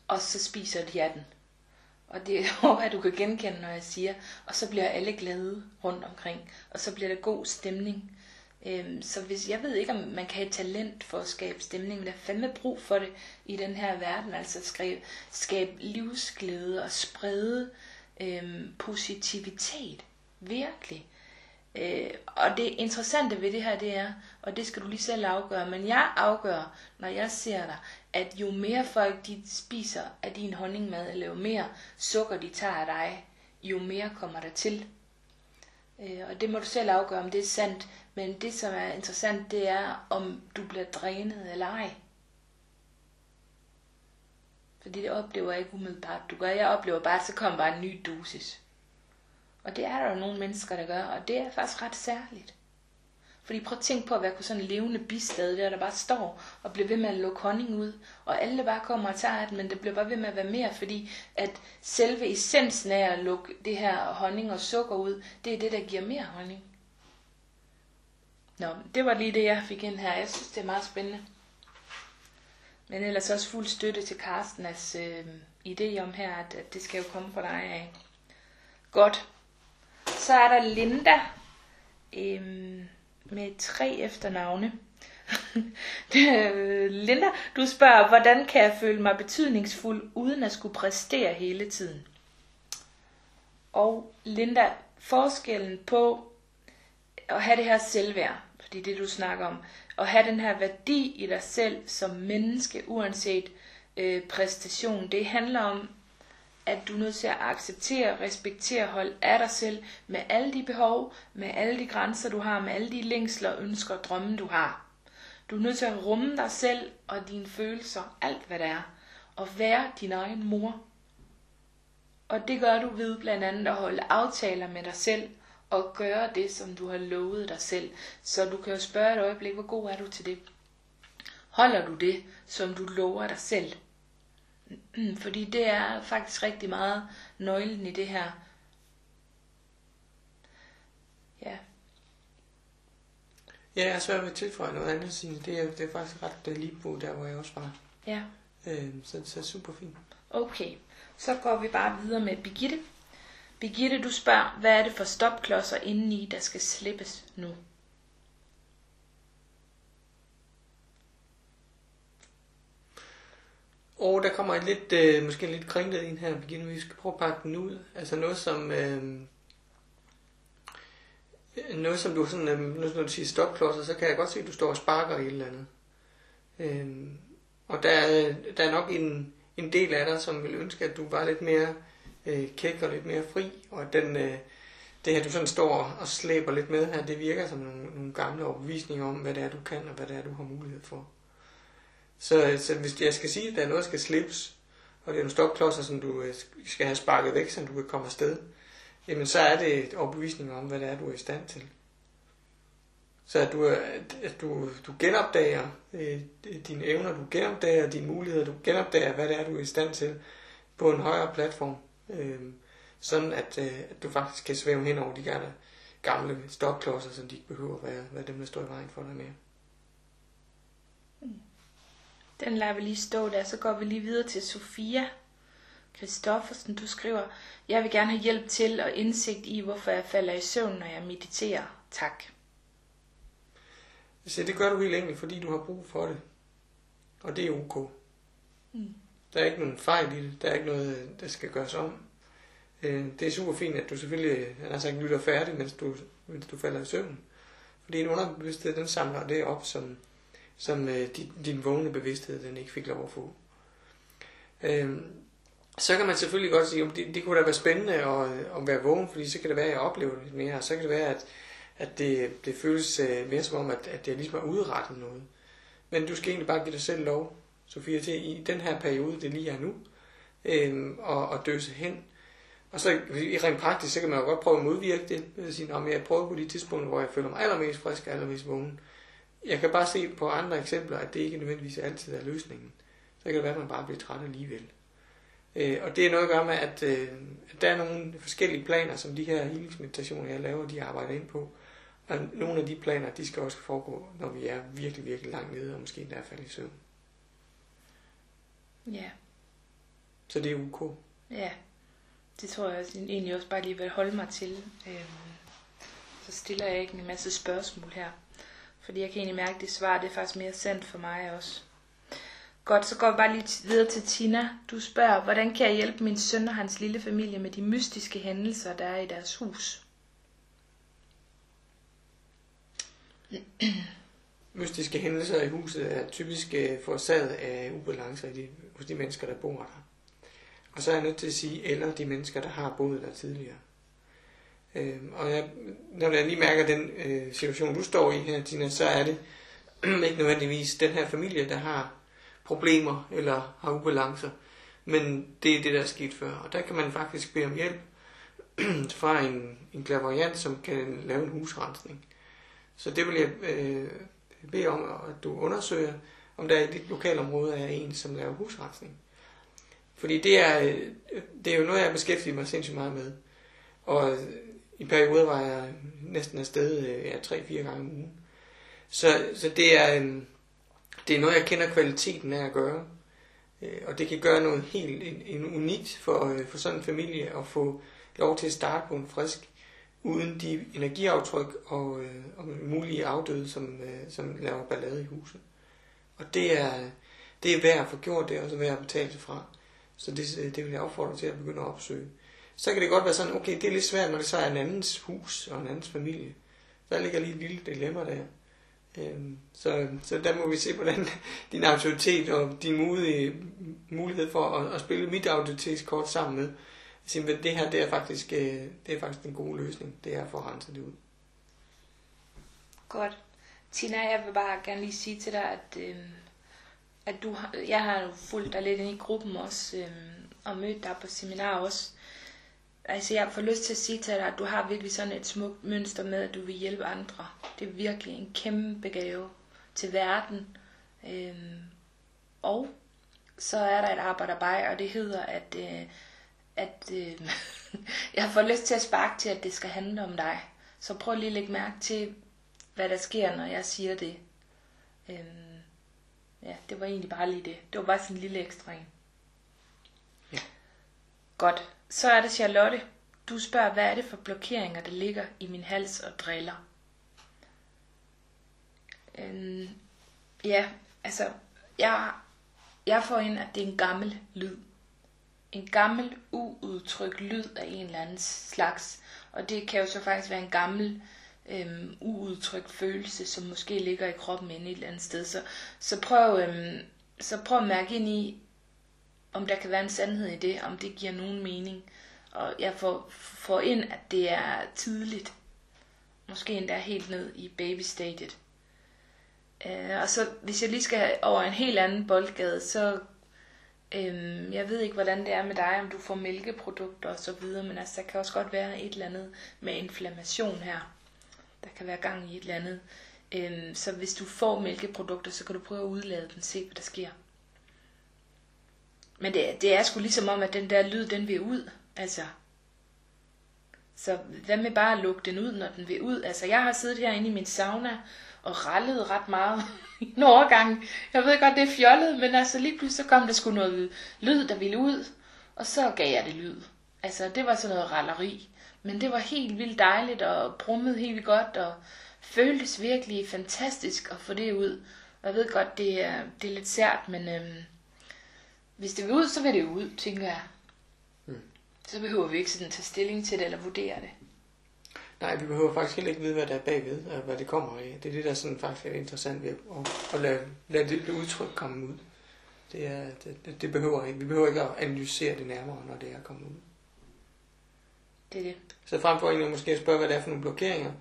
Speaker 1: og så spiser de af den. Og det håber jeg, du kan genkende, når jeg siger. Og så bliver alle glade rundt omkring, og så bliver der god stemning. Øhm, så hvis jeg ved ikke, om man kan have talent for at skabe stemning, der er fandme brug for det i den her verden, altså at skabe, skabe livsglæde og sprede øhm, positivitet. Virkelig. Øh, og det interessante ved det her, det er, og det skal du lige selv afgøre, men jeg afgør, når jeg ser dig, at jo mere folk de spiser af din honningmad, eller jo mere sukker de tager af dig, jo mere kommer der til. Øh, og det må du selv afgøre, om det er sandt. Men det, som er interessant, det er, om du bliver drænet eller ej. Fordi det oplever jeg ikke umiddelbart, du gør. Jeg oplever bare, at så kommer bare en ny dosis. Og det er der jo nogle mennesker, der gør, og det er faktisk ret særligt. Fordi prøv at tænke på at være på sådan en levende bistad, der der bare står og bliver ved med at lukke honning ud, og alle bare kommer og tager det, men det bliver bare ved med at være mere, fordi at selve essensen af at lukke det her honning og sukker ud, det er det, der giver mere honning. Nå, det var lige det, jeg fik ind her. Jeg synes, det er meget spændende. Men ellers også fuld støtte til Carstens øh, idé om her, at, at det skal jo komme fra dig af. Godt. Så er der Linda øh, med tre efternavne. Øh, Linda, du spørger, hvordan kan jeg føle mig betydningsfuld, uden at skulle præstere hele tiden? Og Linda, forskellen på at have det her selvværd, fordi det du snakker om, at have den her værdi i dig selv som menneske, uanset øh, præstation, det handler om, at du er nødt til at acceptere, respektere, holde af dig selv med alle de behov, med alle de grænser du har, med alle de længsler, ønsker og drømme du har. Du er nødt til at rumme dig selv og dine følelser, alt hvad det er, og være din egen mor. Og det gør du ved blandt andet at holde aftaler med dig selv og gøre det, som du har lovet dig selv. Så du kan jo spørge et øjeblik, hvor god er du til det? Holder du det, som du lover dig selv? Fordi det er faktisk rigtig meget nøglen i det her. Ja.
Speaker 2: Ja, jeg er svært ved at tilføje noget andet, Signe. Det er, det er faktisk ret lige på, der hvor jeg også var.
Speaker 1: Ja.
Speaker 2: Øh, så, så super fint.
Speaker 1: Okay, så går vi bare videre med Birgitte. Birgitte, du spørger, hvad er det for stopklodser indeni, der skal slippes nu?
Speaker 2: Og der kommer et lidt, øh, måske en lidt kringlet en her, Birgitte, vi skal prøve at pakke den ud. Altså noget som, øh, noget som du sådan, øh, når du siger stopklodser, så kan jeg godt se, at du står og sparker i et eller andet. Øh, og der, der er nok en, en del af dig, som vil ønske, at du var lidt mere øh, kæk og lidt mere fri, og at den, øh, det her, du sådan står og slæber lidt med her, det virker som nogle, nogle gamle overbevisninger om, hvad det er, du kan, og hvad det er, du har mulighed for. Så, så hvis jeg skal sige, at der er noget, der skal slippes, og det er nogle stopklodser, som du øh, skal have sparket væk, så du kan komme afsted, jamen så er det et overbevisning om, hvad det er, du er i stand til. Så at du, at at du, du genopdager øh, dine evner, du genopdager dine muligheder, du genopdager, hvad det er, du er i stand til på en højere platform. Øh, sådan at, øh, at du faktisk kan svæve hen over de gamle, gamle stopklodser, som de ikke behøver at være, være dem, der står i vejen for dig mere.
Speaker 1: Den lader vi lige stå der, så går vi lige videre til Sofia Kristoffersen. Du skriver, jeg vil gerne have hjælp til og indsigt i, hvorfor jeg falder i søvn, når jeg mediterer. Tak.
Speaker 2: Så det gør du helt enkelt, fordi du har brug for det. Og det er ok.
Speaker 1: Mm.
Speaker 2: Der er ikke nogen fejl i det. Der er ikke noget, der skal gøres om. Øh, Det er super fint, at du selvfølgelig han har sagt, lytter færdig, mens du, mens du falder i søvn. Fordi en underbevidsthed, den samler det op, som, som øh, din, din vågne bevidsthed, den ikke fik lov at få. Øh, så kan man selvfølgelig godt sige, at det, det kunne da være spændende at, øh, at være vågen, fordi så kan det være, at jeg oplever det lidt mere, og så kan det være, at, at det, det føles øh, mere som om, at, at det ligesom har udrettet noget. Men du skal egentlig bare give dig selv lov, Sofia, til i den her periode, det lige er nu, øh, og, og døse hen. Og så i rent praktisk, så kan man jo godt prøve at modvirke det, ved at sige, at jeg prøver på de tidspunkter, hvor jeg føler mig allermest frisk og allermest vågen. Jeg kan bare se på andre eksempler, at det ikke nødvendigvis altid er løsningen. Så kan det være, at man bare bliver træt alligevel. Øh, og det er noget at gøre med, at, øh, at der er nogle forskellige planer, som de her healingsmeditationer, jeg laver, de arbejder ind på. Og nogle af de planer, de skal også foregå, når vi er virkelig, virkelig langt nede, og måske endda er faldet i søvn.
Speaker 1: Ja,
Speaker 2: Så det er ok.
Speaker 1: ja. Det tror jeg også, egentlig også bare lige vil holde mig til. Øhm, så stiller jeg ikke en masse spørgsmål her. Fordi jeg kan egentlig mærke, at det svar det er faktisk mere sandt for mig også. Godt, så går vi bare lige videre til Tina. Du spørger, hvordan kan jeg hjælpe min søn og hans lille familie med de mystiske hændelser, der er i deres hus?
Speaker 2: Mystiske hændelser i huset er typisk øh, forårsaget af ubalancer i de, hos de mennesker, der bor der. Og så er jeg nødt til at sige, eller de mennesker, der har boet der tidligere. Øh, og jeg, når jeg lige mærker den øh, situation, du står i her, Tina, så er det ikke nødvendigvis den her familie, der har problemer eller har ubalancer. Men det er det, der er sket før. Og der kan man faktisk bede om hjælp fra en, en klaverjant, som kan lave en husrensning. Så det vil jeg øh, bede om, at du undersøger, om der i dit lokalområde er en, som laver husrensning. Fordi det er, øh, det er jo noget, jeg beskæftiger mig sindssygt meget med. Og i perioder var jeg næsten afsted øh, ja, 3-4 gange om ugen. Så, så det, er, øh, det er noget, jeg kender kvaliteten af at gøre. Øh, og det kan gøre noget helt en, en unikt for, for sådan en familie at få lov til at starte på en frisk, uden de energiaftryk og, og mulige afdøde, som, som laver ballade i huset. Og det er, det er værd at få gjort, det er også værd at betale sig fra. Så det, det vil jeg opfordre til at begynde at opsøge. Så kan det godt være sådan, okay, det er lidt svært, når det så er en andens hus og en andens familie. Der ligger lige et lille dilemma der. Øhm, Så, så der må vi se, hvordan din autoritet og din mulige, mulighed for at, at spille mit autoritetskort sammen med, sige, men det her, det er faktisk, øh, det er faktisk en god løsning. Det er for at rense det ud.
Speaker 1: Godt. Tina, jeg vil bare gerne lige sige til dig, at, øh, at du har, jeg har jo fulgt dig lidt ind i gruppen også, øh, og mødt dig på seminar også altså jeg får lyst til at sige til dig, at du har virkelig sådan et smukt mønster med, at du vil hjælpe andre. Det er virkelig en kæmpe gave til verden. Øhm, og så er der et arbejde bag, og det hedder, at, øh, at øh, jeg får lyst til at sparke til, at det skal handle om dig. Så prøv lige at lægge mærke til, hvad der sker, når jeg siger det. Øhm, ja, det var egentlig bare lige det. Det var bare sådan en lille ekstra en.
Speaker 2: Ja.
Speaker 1: Godt. Så er det Charlotte. Du spørger, hvad er det for blokeringer, der ligger i min hals og driller? Øhm, ja, altså, jeg, jeg får ind, at det er en gammel lyd. En gammel, uudtrykt lyd af en eller anden slags. Og det kan jo så faktisk være en gammel, øhm, uudtrykt følelse, som måske ligger i kroppen inde et eller andet sted. Så, så, prøv, øhm, så prøv at mærke ind i, om der kan være en sandhed i det, om det giver nogen mening. Og jeg får, får ind, at det er tidligt. Måske endda helt ned i babystadiet. Øh, og så hvis jeg lige skal over en helt anden boldgade, så øhm, jeg ved ikke, hvordan det er med dig, om du får mælkeprodukter og så videre, men altså, der kan også godt være et eller andet med inflammation her. Der kan være gang i et eller andet. Øhm, så hvis du får mælkeprodukter, så kan du prøve at udlade dem, se hvad der sker. Men det, det er sgu ligesom om, at den der lyd, den vil ud. Altså, så hvad med bare at lukke den ud, når den vil ud? Altså, jeg har siddet herinde i min sauna og rallet ret meget i en overgang. Jeg ved godt, det er fjollet, men altså lige pludselig så kom der sgu noget lyd, der ville ud, og så gav jeg det lyd. Altså, det var sådan noget ralleri. Men det var helt vildt dejligt og brummede helt vildt godt og føltes virkelig fantastisk at få det ud. Og jeg ved godt, det er, det er lidt sært, men øhm, hvis det vil ud, så vil det ud, tænker jeg.
Speaker 2: Mm.
Speaker 1: Så behøver vi ikke sådan tage stilling til det eller vurdere det.
Speaker 2: Nej, vi behøver faktisk heller ikke vide, hvad der er bagved, og hvad det kommer af. Det er det, der sådan faktisk er interessant ved at, at lade, lade det, udtryk komme ud. Det, er, det, det behøver ikke. Vi behøver ikke at analysere det nærmere, når det er kommet ud.
Speaker 1: Det er det.
Speaker 2: Så frem for egentlig måske at spørge, hvad det er for nogle blokeringer,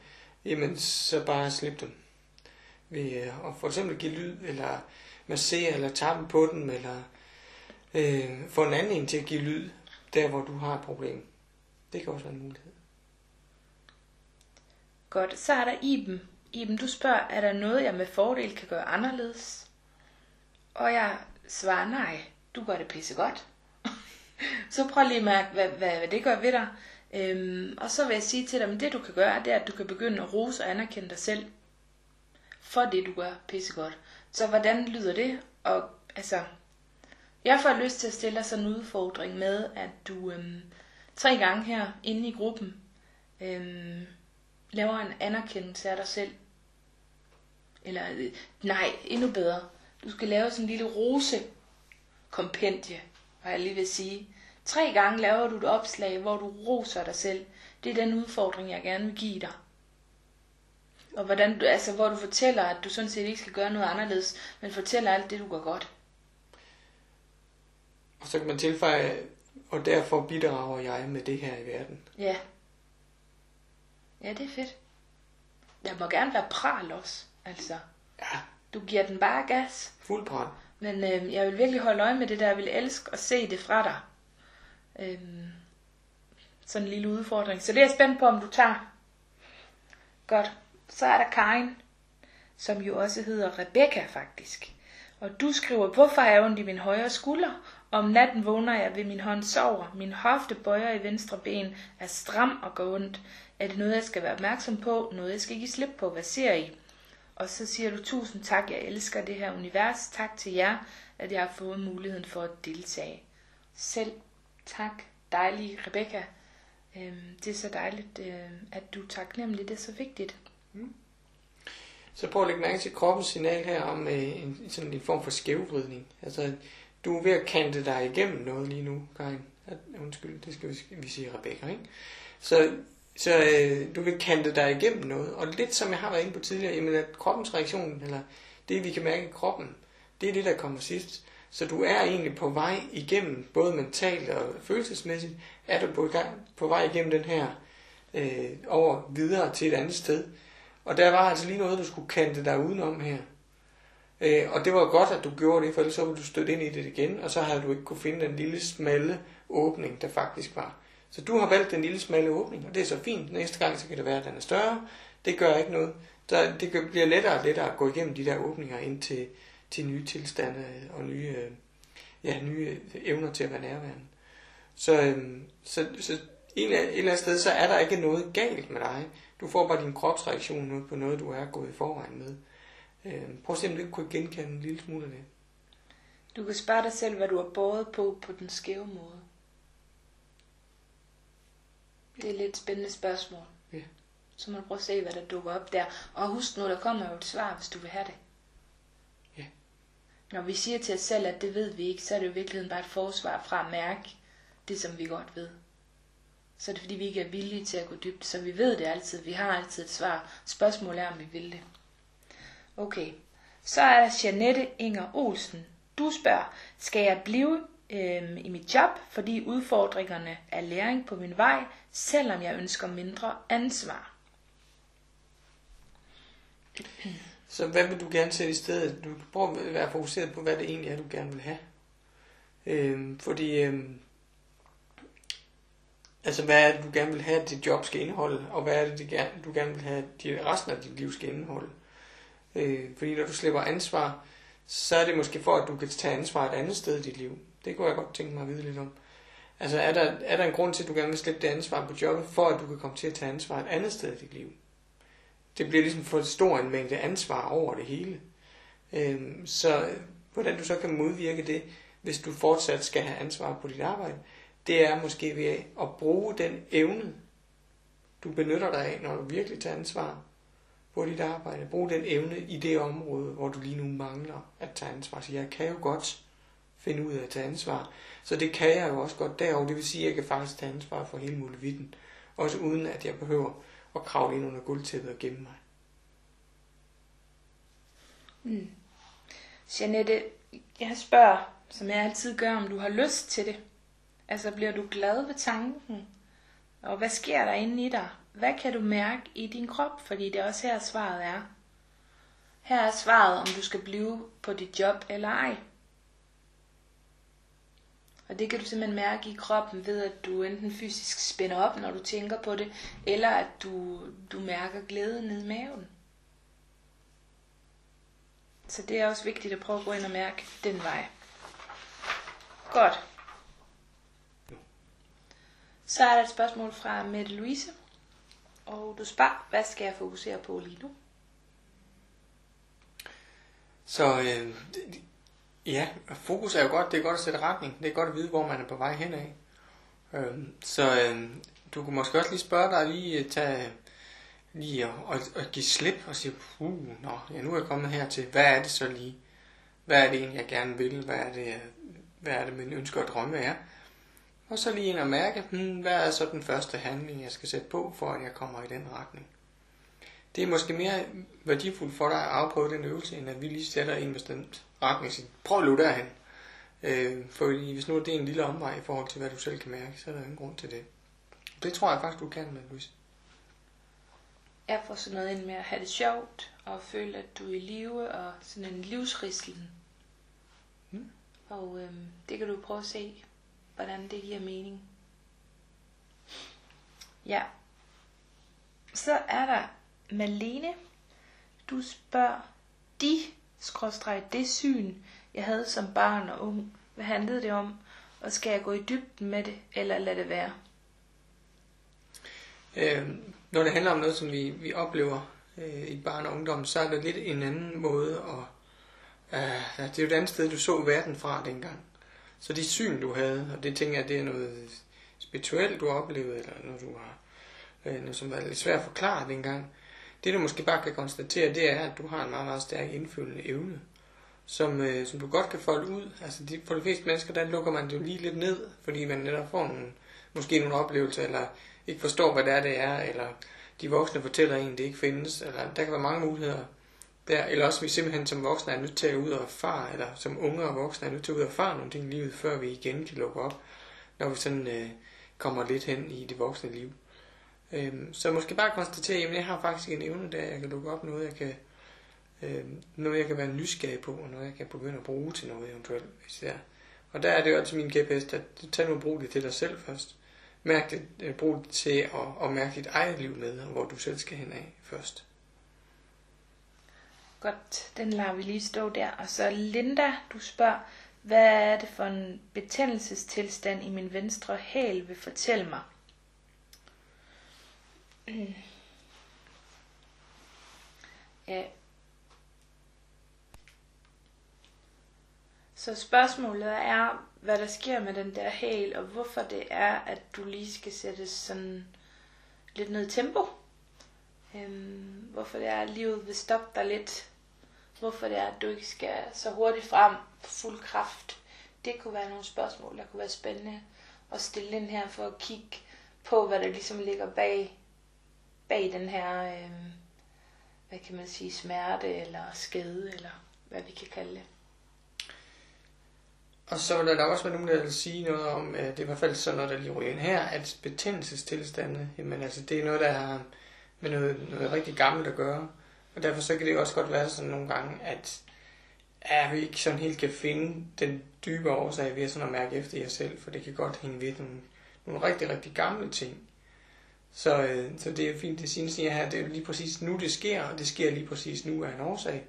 Speaker 2: jamen så bare slip dem. Ved øh, at for eksempel give lyd, eller massere, eller tappe på den, eller øh, få en anden en til at give lyd, der hvor du har et problem. Det kan også være en mulighed.
Speaker 1: Godt, så er der Iben. Iben, du spørger, er der noget, jeg med fordel kan gøre anderledes? Og jeg svarer nej, du gør det pisse godt. så prøv lige at mærke, hvad, hvad, hvad det gør ved dig. Øhm, og så vil jeg sige til dig, at det du kan gøre, det er, at du kan begynde at rose og anerkende dig selv for det, du gør pisse godt. Så hvordan lyder det? Og altså, jeg får lyst til at stille dig sådan en udfordring med, at du øhm, tre gange her inde i gruppen øhm, laver en anerkendelse af dig selv. Eller øh, nej, endnu bedre. Du skal lave sådan en lille rose kompendie, hvad jeg lige vil sige. Tre gange laver du et opslag, hvor du roser dig selv. Det er den udfordring, jeg gerne vil give dig. Og hvordan du, altså, hvor du fortæller, at du sådan set ikke skal gøre noget anderledes, men fortæller alt det, du gør godt.
Speaker 2: Og så kan man tilføje, og derfor bidrager jeg med det her i verden.
Speaker 1: Ja. Ja, det er fedt. Jeg må gerne være pral også, altså.
Speaker 2: Ja,
Speaker 1: Du giver den bare gas.
Speaker 2: fuld brand.
Speaker 1: Men øh, jeg vil virkelig holde øje med det der. Jeg vil elske at se det fra dig. Øhm, sådan en lille udfordring. Så det er jeg spændt på, om du tager. Godt. Så er der Karin, som jo også hedder Rebecca faktisk. Og du skriver, hvorfor har jeg ondt i min højre skulder? Om natten vågner jeg ved min hånd sover. Min hofte bøjer i venstre ben, er stram og går ondt. Er det noget, jeg skal være opmærksom på? Noget, jeg skal give slip på? Hvad ser I? Og så siger du, tusind tak, jeg elsker det her univers. Tak til jer, at jeg har fået muligheden for at deltage. Selv tak, dejlige Rebecca. Øhm, det er så dejligt, øh, at du er taknemmelig. Det er så vigtigt. Mm.
Speaker 2: Så prøv at lægge mærke til kroppens signal her om øh, en, sådan en form for skævvridning. Altså, du er ved at kante dig igennem noget lige nu, Karin. Undskyld, det skal vi, vi sige Rebecca, ikke? Så, så øh, du vil kante dig igennem noget. Og lidt som jeg har været inde på tidligere, jamen at kroppens reaktion, eller det vi kan mærke i kroppen, det er det, der kommer sidst. Så du er egentlig på vej igennem, både mentalt og følelsesmæssigt, er du på, gang, på vej igennem den her øh, over videre til et andet sted. Og der var altså lige noget, du skulle kante dig udenom her. Øh, og det var godt, at du gjorde det, for ellers så ville du støtte ind i det igen, og så havde du ikke kunne finde den lille smalle åbning, der faktisk var. Så du har valgt den lille smalle åbning, og det er så fint. Næste gang så kan det være, at den er større. Det gør ikke noget. Der, det bliver lettere og lettere at gå igennem de der åbninger ind til, til nye tilstande øh, og nye, øh, ja, nye øh, evner til at være nærværende. Så, øhm, så, så et eller andet sted, så er der ikke noget galt med dig. Du får bare din kropsreaktion nu på noget, du er gået i forvejen med. Øhm, prøv at se, om du ikke kunne genkende en lille smule af det.
Speaker 1: Du kan spørge dig selv, hvad du har båret på på den skæve måde. Det er et lidt spændende spørgsmål.
Speaker 2: Ja.
Speaker 1: Så må du prøve at se, hvad der dukker op der. Og husk nu, der kommer jo et svar, hvis du vil have det.
Speaker 2: Ja.
Speaker 1: Når vi siger til os selv, at det ved vi ikke, så er det jo i virkeligheden bare et forsvar fra at mærke det, som vi godt ved. Så er det fordi, vi ikke er villige til at gå dybt. Så vi ved det altid. Vi har altid et svar. Spørgsmålet er, om vi vil det. Okay. Så er der Janette Inger Olsen. Du spørger, skal jeg blive øh, i mit job, fordi udfordringerne er læring på min vej, selvom jeg ønsker mindre ansvar?
Speaker 2: Så hvad vil du gerne sætte i stedet? Du prøver at være fokuseret på, hvad det egentlig er, du gerne vil have. Øh, fordi, øh, altså hvad er det, du gerne vil have, at dit job skal indeholde, og hvad er det, du gerne vil have, at resten af dit liv skal indeholde. Øh, fordi når du slipper ansvar, så er det måske for, at du kan tage ansvar et andet sted i dit liv. Det kunne jeg godt tænke mig at vide lidt om. Altså er der, er der en grund til, at du gerne vil slippe det ansvar på jobbet, for at du kan komme til at tage ansvar et andet sted i dit liv? Det bliver ligesom for stor en mængde ansvar over det hele. Øhm, så hvordan du så kan modvirke det, hvis du fortsat skal have ansvar på dit arbejde, det er måske ved at bruge den evne, du benytter dig af, når du virkelig tager ansvar på dit arbejde. Brug den evne i det område, hvor du lige nu mangler at tage ansvar. Så jeg kan jo godt finde ud af at tage ansvar. Så det kan jeg jo også godt derovre. Det vil sige, at jeg kan faktisk tage ansvar for hele muligheden. Også uden at jeg behøver at kravle ind under guldtæppet og gemme mig.
Speaker 1: Mm. Janette, jeg spørger, som jeg altid gør, om du har lyst til det. Altså, bliver du glad ved tanken? Og hvad sker der inde i dig? Hvad kan du mærke i din krop? Fordi det er også her svaret er. Her er svaret, om du skal blive på dit job eller ej. Og det kan du simpelthen mærke i kroppen ved, at du enten fysisk spænder op, når du tænker på det, eller at du, du mærker glæde ned i maven. Så det er også vigtigt at prøve at gå ind og mærke den vej. Godt. Så er der et spørgsmål fra Mette Louise. Og du spørger, hvad skal jeg fokusere på lige nu?
Speaker 2: Så øh, ja, fokus er jo godt. Det er godt at sætte retning. Det er godt at vide, hvor man er på vej henad. Øh, så øh, du kunne måske også lige spørge dig lige øh, tage lige og, og, og give slip og sige, uh, nå, ja, nu er jeg kommet her til, hvad er det så lige? Hvad er det egentlig, jeg gerne vil? Hvad er det, hvad er det min ønsker og drømme er? Og så lige ind og mærke, hmm, hvad er så den første handling, jeg skal sætte på, for at jeg kommer i den retning. Det er måske mere værdifuldt for dig at afprøve den øvelse, end at vi lige sætter en bestemt retning. Så prøv at løbe derhen. Øh, for hvis nu det er en lille omvej i forhold til, hvad du selv kan mærke, så er der ingen grund til det. Det tror jeg faktisk, du kan med, Louise.
Speaker 1: Jeg får sådan noget ind med at have det sjovt, og føle, at du er i live, og sådan en livsrislen. Mm. Og øhm, det kan du prøve at se hvordan det giver mening. Ja. Så er der Malene. Du spørger de, skråstreg det syn, jeg havde som barn og ung. Hvad handlede det om? Og skal jeg gå i dybden med det, eller lade det være?
Speaker 2: Øh, når det handler om noget, som vi, vi oplever øh, i barn og ungdom, så er det lidt en anden måde at... Øh, det er jo et andet sted, du så verden fra dengang. Så det syn, du havde, og det tænker jeg, det er noget spirituelt, du har oplevet, eller noget, du har, øh, noget, som var lidt svært at forklare dengang. Det, du måske bare kan konstatere, det er, at du har en meget, meget stærk indfølgende evne, som, øh, som du godt kan folde ud. Altså, de, for de fleste mennesker, der lukker man det jo lige lidt ned, fordi man netop får nogle, måske nogle oplevelser, eller ikke forstår, hvad det er, det er, eller de voksne fortæller en, det ikke findes, eller der kan være mange muligheder der, eller også vi simpelthen som voksne er nødt til at ud og erfare, eller som unge og voksne er nødt til at ud og erfare nogle ting i livet, før vi igen kan lukke op, når vi sådan øh, kommer lidt hen i det voksne liv. Øhm, så måske bare konstatere, at jeg har faktisk en evne der, jeg kan lukke op noget, jeg kan, øh, noget, jeg kan være nysgerrig på, og noget, jeg kan begynde at bruge til noget eventuelt, hvis det er. Og der er det jo altid min GPS, at tag nu brug det til dig selv først. mærk det, øh, brug det til at, at mærke dit eget liv med, og hvor du selv skal hen af først.
Speaker 1: Godt, den lader vi lige stå der. Og så Linda, du spørger, hvad er det for en betændelsestilstand i min venstre hæl vil fortælle mig? Ja. Så spørgsmålet er, hvad der sker med den der hæl, og hvorfor det er, at du lige skal sætte sådan lidt ned i tempo. Øhm, hvorfor det er, at livet vil stoppe dig lidt. Hvorfor det er, at du ikke skal så hurtigt frem på fuld kraft. Det kunne være nogle spørgsmål, der kunne være spændende at stille ind her for at kigge på, hvad der ligesom ligger bag, bag den her, øh, hvad kan man sige, smerte eller skade, eller hvad vi kan kalde det.
Speaker 2: Og så vil der også være nogen, der vil sige noget om, at det er i hvert fald sådan noget, der lige ryger ind her, at betændelsestilstande, jamen altså det er noget, der har med noget, noget rigtig gammelt at gøre. Og derfor så kan det også godt være sådan nogle gange, at at vi ikke sådan helt kan finde den dybe årsag ved sådan at mærke efter jer selv, for det kan godt hænge ved nogle, nogle rigtig, rigtig gamle ting. Så, øh, så det er fint, det siger her, det er lige præcis nu det sker, og det sker lige præcis nu af en årsag.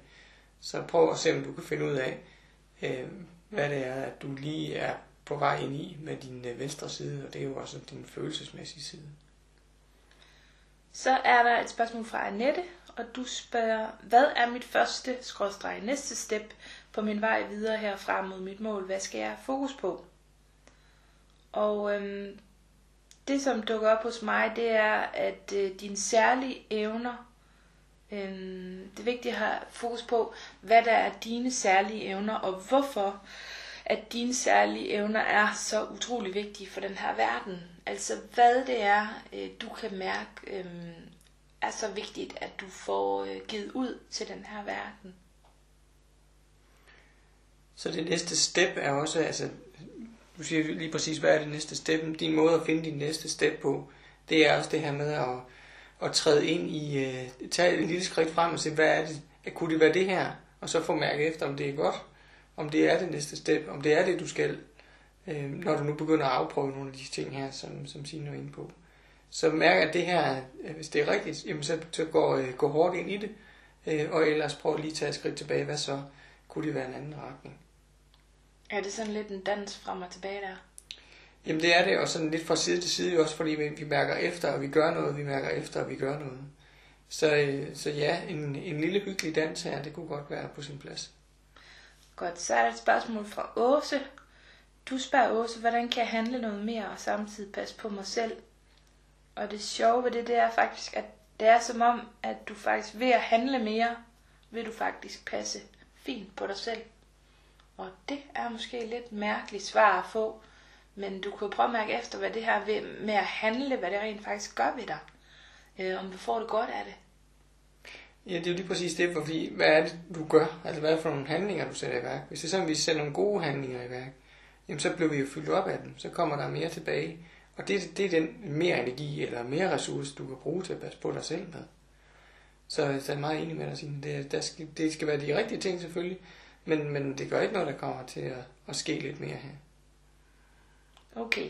Speaker 2: Så prøv at se, om du kan finde ud af, øh, hvad det er, at du lige er på vej ind i med din øh, venstre side, og det er jo også din følelsesmæssige side.
Speaker 1: Så er der et spørgsmål fra Annette, og du spørger, hvad er mit første skrådstræk næste step på min vej videre herfra mod mit mål? Hvad skal jeg have fokus på? Og øhm, det, som dukker op hos mig, det er, at øh, dine særlige evner, øhm, det er vigtigt at have fokus på, hvad der er dine særlige evner, og hvorfor at dine særlige evner er så utrolig vigtige for den her verden. Altså hvad det er, øh, du kan mærke, øh, er så vigtigt, at du får øh, givet ud til den her verden.
Speaker 2: Så det næste step er også, altså, du siger lige præcis, hvad er det næste step? Din måde at finde din næste step på, det er også det her med at, at træde ind i, uh, tage et lille skridt frem og se, hvad er det, kunne det være det her? Og så få mærke efter, om det er godt, om det er det næste step, om det er det, du skal, øh, når du nu begynder at afprøve nogle af de ting her, som, som Signe er inde på. Så mærk, at det her, hvis det er rigtigt, jamen så, så gå, øh, gå hårdt ind i det, øh, og ellers prøv lige at tage et skridt tilbage. Hvad så? Kunne det være en anden retning?
Speaker 1: Er det sådan lidt en dans frem og tilbage der?
Speaker 2: Jamen det er det, og sådan lidt fra side til side også, fordi vi, vi mærker efter, og vi gør noget, vi mærker efter, og vi gør noget. Så, øh, så ja, en, en lille hyggelig dans her, det kunne godt være på sin plads.
Speaker 1: Godt, så er der et spørgsmål fra Åse. Du spørger Åse, hvordan kan jeg handle noget mere og samtidig passe på mig selv? Og det sjove ved det, det er faktisk, at det er som om, at du faktisk ved at handle mere, vil du faktisk passe fint på dig selv. Og det er måske lidt mærkeligt svar at få, men du kan prøve at mærke efter, hvad det her med at handle, hvad det rent faktisk gør ved dig. Øh, om du får det godt af det.
Speaker 2: Ja, det er jo lige præcis det, fordi hvad er det, du gør? Altså, hvad er det for nogle handlinger, du sætter i værk? Hvis det er sådan, at vi sætter nogle gode handlinger i værk, jamen så bliver vi jo fyldt op af dem. Så kommer der mere tilbage. Og det, det er den mere energi eller mere ressource, du kan bruge til at passe på dig selv med. Så, så er meget enig med dig, Signe. Det, der skal, det skal være de rigtige ting selvfølgelig, men, men det gør ikke noget, der kommer til at, at ske lidt mere her.
Speaker 1: Okay.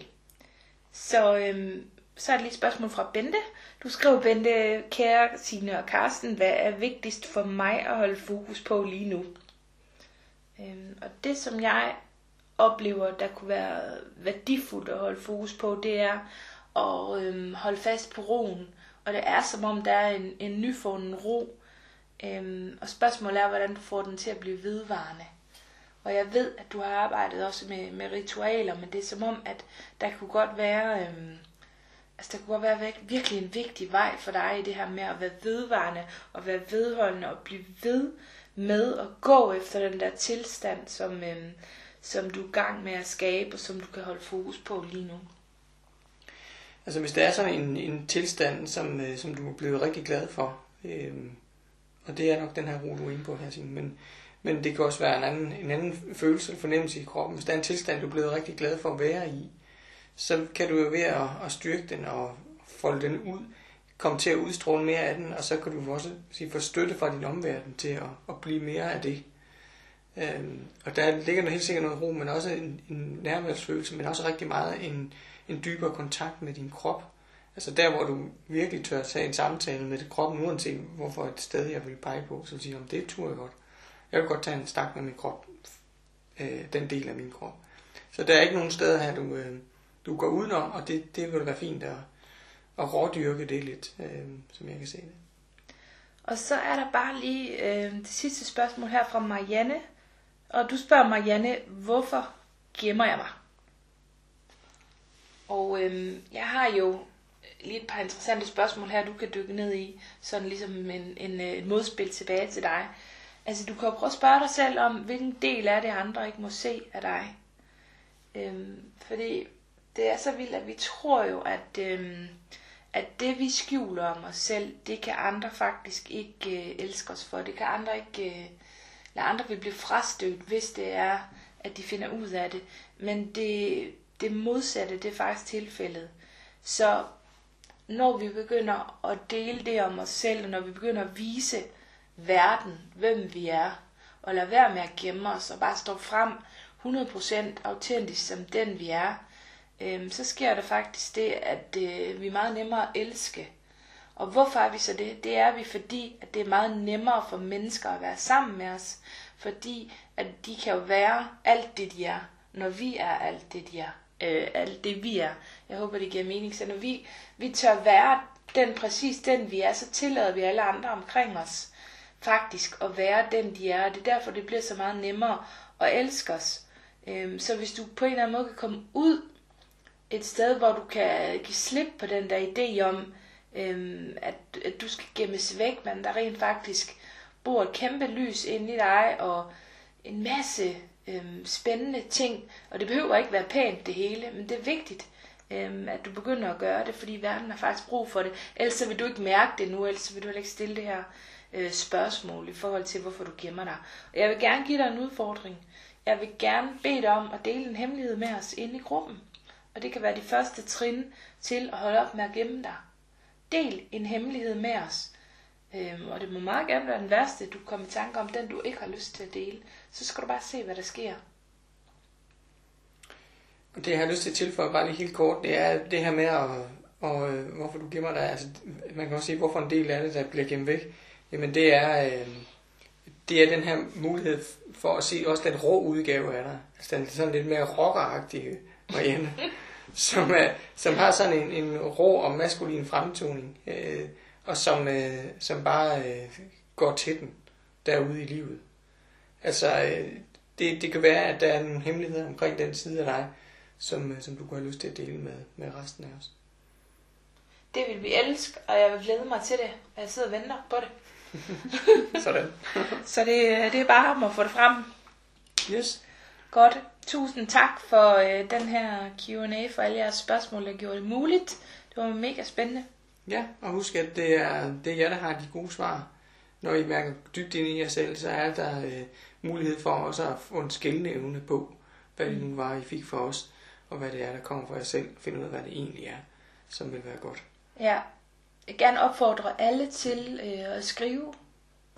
Speaker 1: Så øhm, så er det lige et spørgsmål fra Bente. Du skriver, Bente, kære Signe og Karsten, hvad er vigtigst for mig at holde fokus på lige nu? Øhm, og det, som jeg oplever, der kunne være værdifuldt at holde fokus på, det er at øhm, holde fast på roen. Og det er som om, der er en, en nyfunden ro. Øhm, og spørgsmålet er, hvordan du får den til at blive vedvarende. Og jeg ved, at du har arbejdet også med, med ritualer, men det er som om, at der kunne godt være... Øhm, altså der kunne godt være virkelig en vigtig vej for dig i det her med at være vedvarende og være vedholdende og blive ved med at gå efter den der tilstand, som, øhm, som du er gang med at skabe og som du kan holde fokus på lige nu.
Speaker 2: Altså hvis der er sådan en, en tilstand, som, øh, som du er blevet rigtig glad for, øh, og det er nok den her ro, du er inde på her, Signe, men, men det kan også være en anden, en anden følelse eller fornemmelse i kroppen. Hvis der er en tilstand, du er blevet rigtig glad for at være i, så kan du jo ved at, at styrke den og folde den ud, komme til at udstråle mere af den, og så kan du også sige, få støtte fra din omverden til at, at blive mere af det. Øhm, og der ligger helt sikkert noget ro, men også en, en nærværsfølelse, men også rigtig meget en, en dybere kontakt med din krop. Altså der, hvor du virkelig tør tage en samtale med kroppen, uanset hvorfor et sted jeg vil pege på, så siger om det tur jeg godt. Jeg vil godt tage en snak med min krop, øh, den del af min krop. Så der er ikke nogen steder her, du, øh, du går udenom, og det, det vil være fint at, at rådyrke det lidt, øh, som jeg kan se det.
Speaker 1: Og så er der bare lige øh, det sidste spørgsmål her fra Marianne. Og du spørger Marianne, hvorfor gemmer jeg mig? Og øh, jeg har jo lige et par interessante spørgsmål her, du kan dykke ned i, sådan ligesom en, en, øh, et en modspil tilbage til dig. Altså du kan jo prøve at spørge dig selv om, hvilken del af det andre ikke må se af dig. Øhm, fordi det er så vildt, at vi tror jo, at, øhm, at det vi skjuler om os selv, det kan andre faktisk ikke øh, elske os for. Det kan andre ikke, øh, eller andre vil blive frastødt, hvis det er, at de finder ud af det. Men det, det modsatte, det er faktisk tilfældet. Så når vi begynder at dele det om os selv, og når vi begynder at vise verden, hvem vi er, og lade være med at gemme os, og bare stå frem 100% autentisk som den vi er, øhm, så sker der faktisk det, at øh, vi er meget nemmere at elske. Og hvorfor er vi så det? Det er vi, fordi at det er meget nemmere for mennesker at være sammen med os, fordi at de kan jo være alt det, de er, når vi er alt det, de er. Øh, alt det, vi er. Jeg håber, det giver mening. Så når vi, vi tør være den præcis den, vi er, så tillader vi alle andre omkring os faktisk at være den, de er. Og det er derfor, det bliver så meget nemmere at elske os. Øh, så hvis du på en eller anden måde kan komme ud et sted, hvor du kan give slip på den der idé om, øhm, at, at du skal gemmes væk, men der rent faktisk bor et kæmpe lys inde i dig, og en masse øhm, spændende ting, og det behøver ikke være pænt det hele, men det er vigtigt, øhm, at du begynder at gøre det, fordi verden har faktisk brug for det. Ellers så vil du ikke mærke det nu, ellers vil du heller ikke stille det her øh, spørgsmål i forhold til, hvorfor du gemmer dig. Og jeg vil gerne give dig en udfordring. Jeg vil gerne bede dig om at dele en hemmelighed med os inde i gruppen. Og det kan være de første trin til at holde op med at gemme dig. Del en hemmelighed med os. Øhm, og det må meget gerne være den værste, du kommer i tanke om, den du ikke har lyst til at dele. Så skal du bare se, hvad der sker.
Speaker 2: Det jeg har lyst til at tilføje bare lige helt kort, det er det her med, at, og, øh, hvorfor du gemmer dig. Altså, man kan også sige, hvorfor en del af det, der bliver gemt væk. Jamen det er, øh, det er den her mulighed for at se også den rå udgave af dig. Altså den sådan lidt mere rockeragtige Marianne, som, er, som har sådan en, en rå og maskulin fremtoning, øh, og som, øh, som bare øh, går til den derude i livet. Altså, øh, det, det kan være, at der er nogle hemmeligheder omkring den side af dig, som, øh, som du kunne have lyst til at dele med, med resten af os.
Speaker 1: Det vil vi elske, og jeg vil glæde mig til det. Jeg sidder og venter på det.
Speaker 2: Sådan.
Speaker 1: Så det, det er bare om at få det frem.
Speaker 2: Yes.
Speaker 1: Godt. Tusind tak for øh, den her Q&A, for alle jeres spørgsmål, der gjorde det muligt. Det var mega spændende.
Speaker 2: Ja, og husk, at det er, det er jer, der har de gode svar. Når I mærker dybt ind i jer selv, så er der øh, mulighed for også at få en skældende evne på, hvad det nu var, I fik for os, og hvad det er, der kommer fra jer selv. Finde ud af, hvad det egentlig er, som vil være godt.
Speaker 1: Ja, jeg vil gerne opfordre alle til øh, at skrive,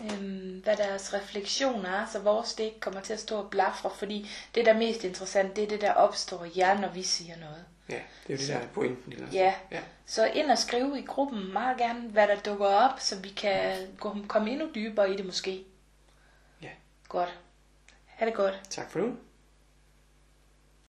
Speaker 1: øh, hvad deres refleksioner er, så vores det ikke kommer til at stå og blafre, fordi det, der er mest interessant, det er det, der opstår i hjernen, når vi siger noget.
Speaker 2: Ja, det er jo det, der er pointen. Eller
Speaker 1: Ja.
Speaker 2: ja.
Speaker 1: Så ind og skrive i gruppen meget gerne, hvad der dukker op, så vi kan gå, komme endnu dybere i det måske.
Speaker 2: Ja.
Speaker 1: Godt. Ha' det godt.
Speaker 2: Tak for nu.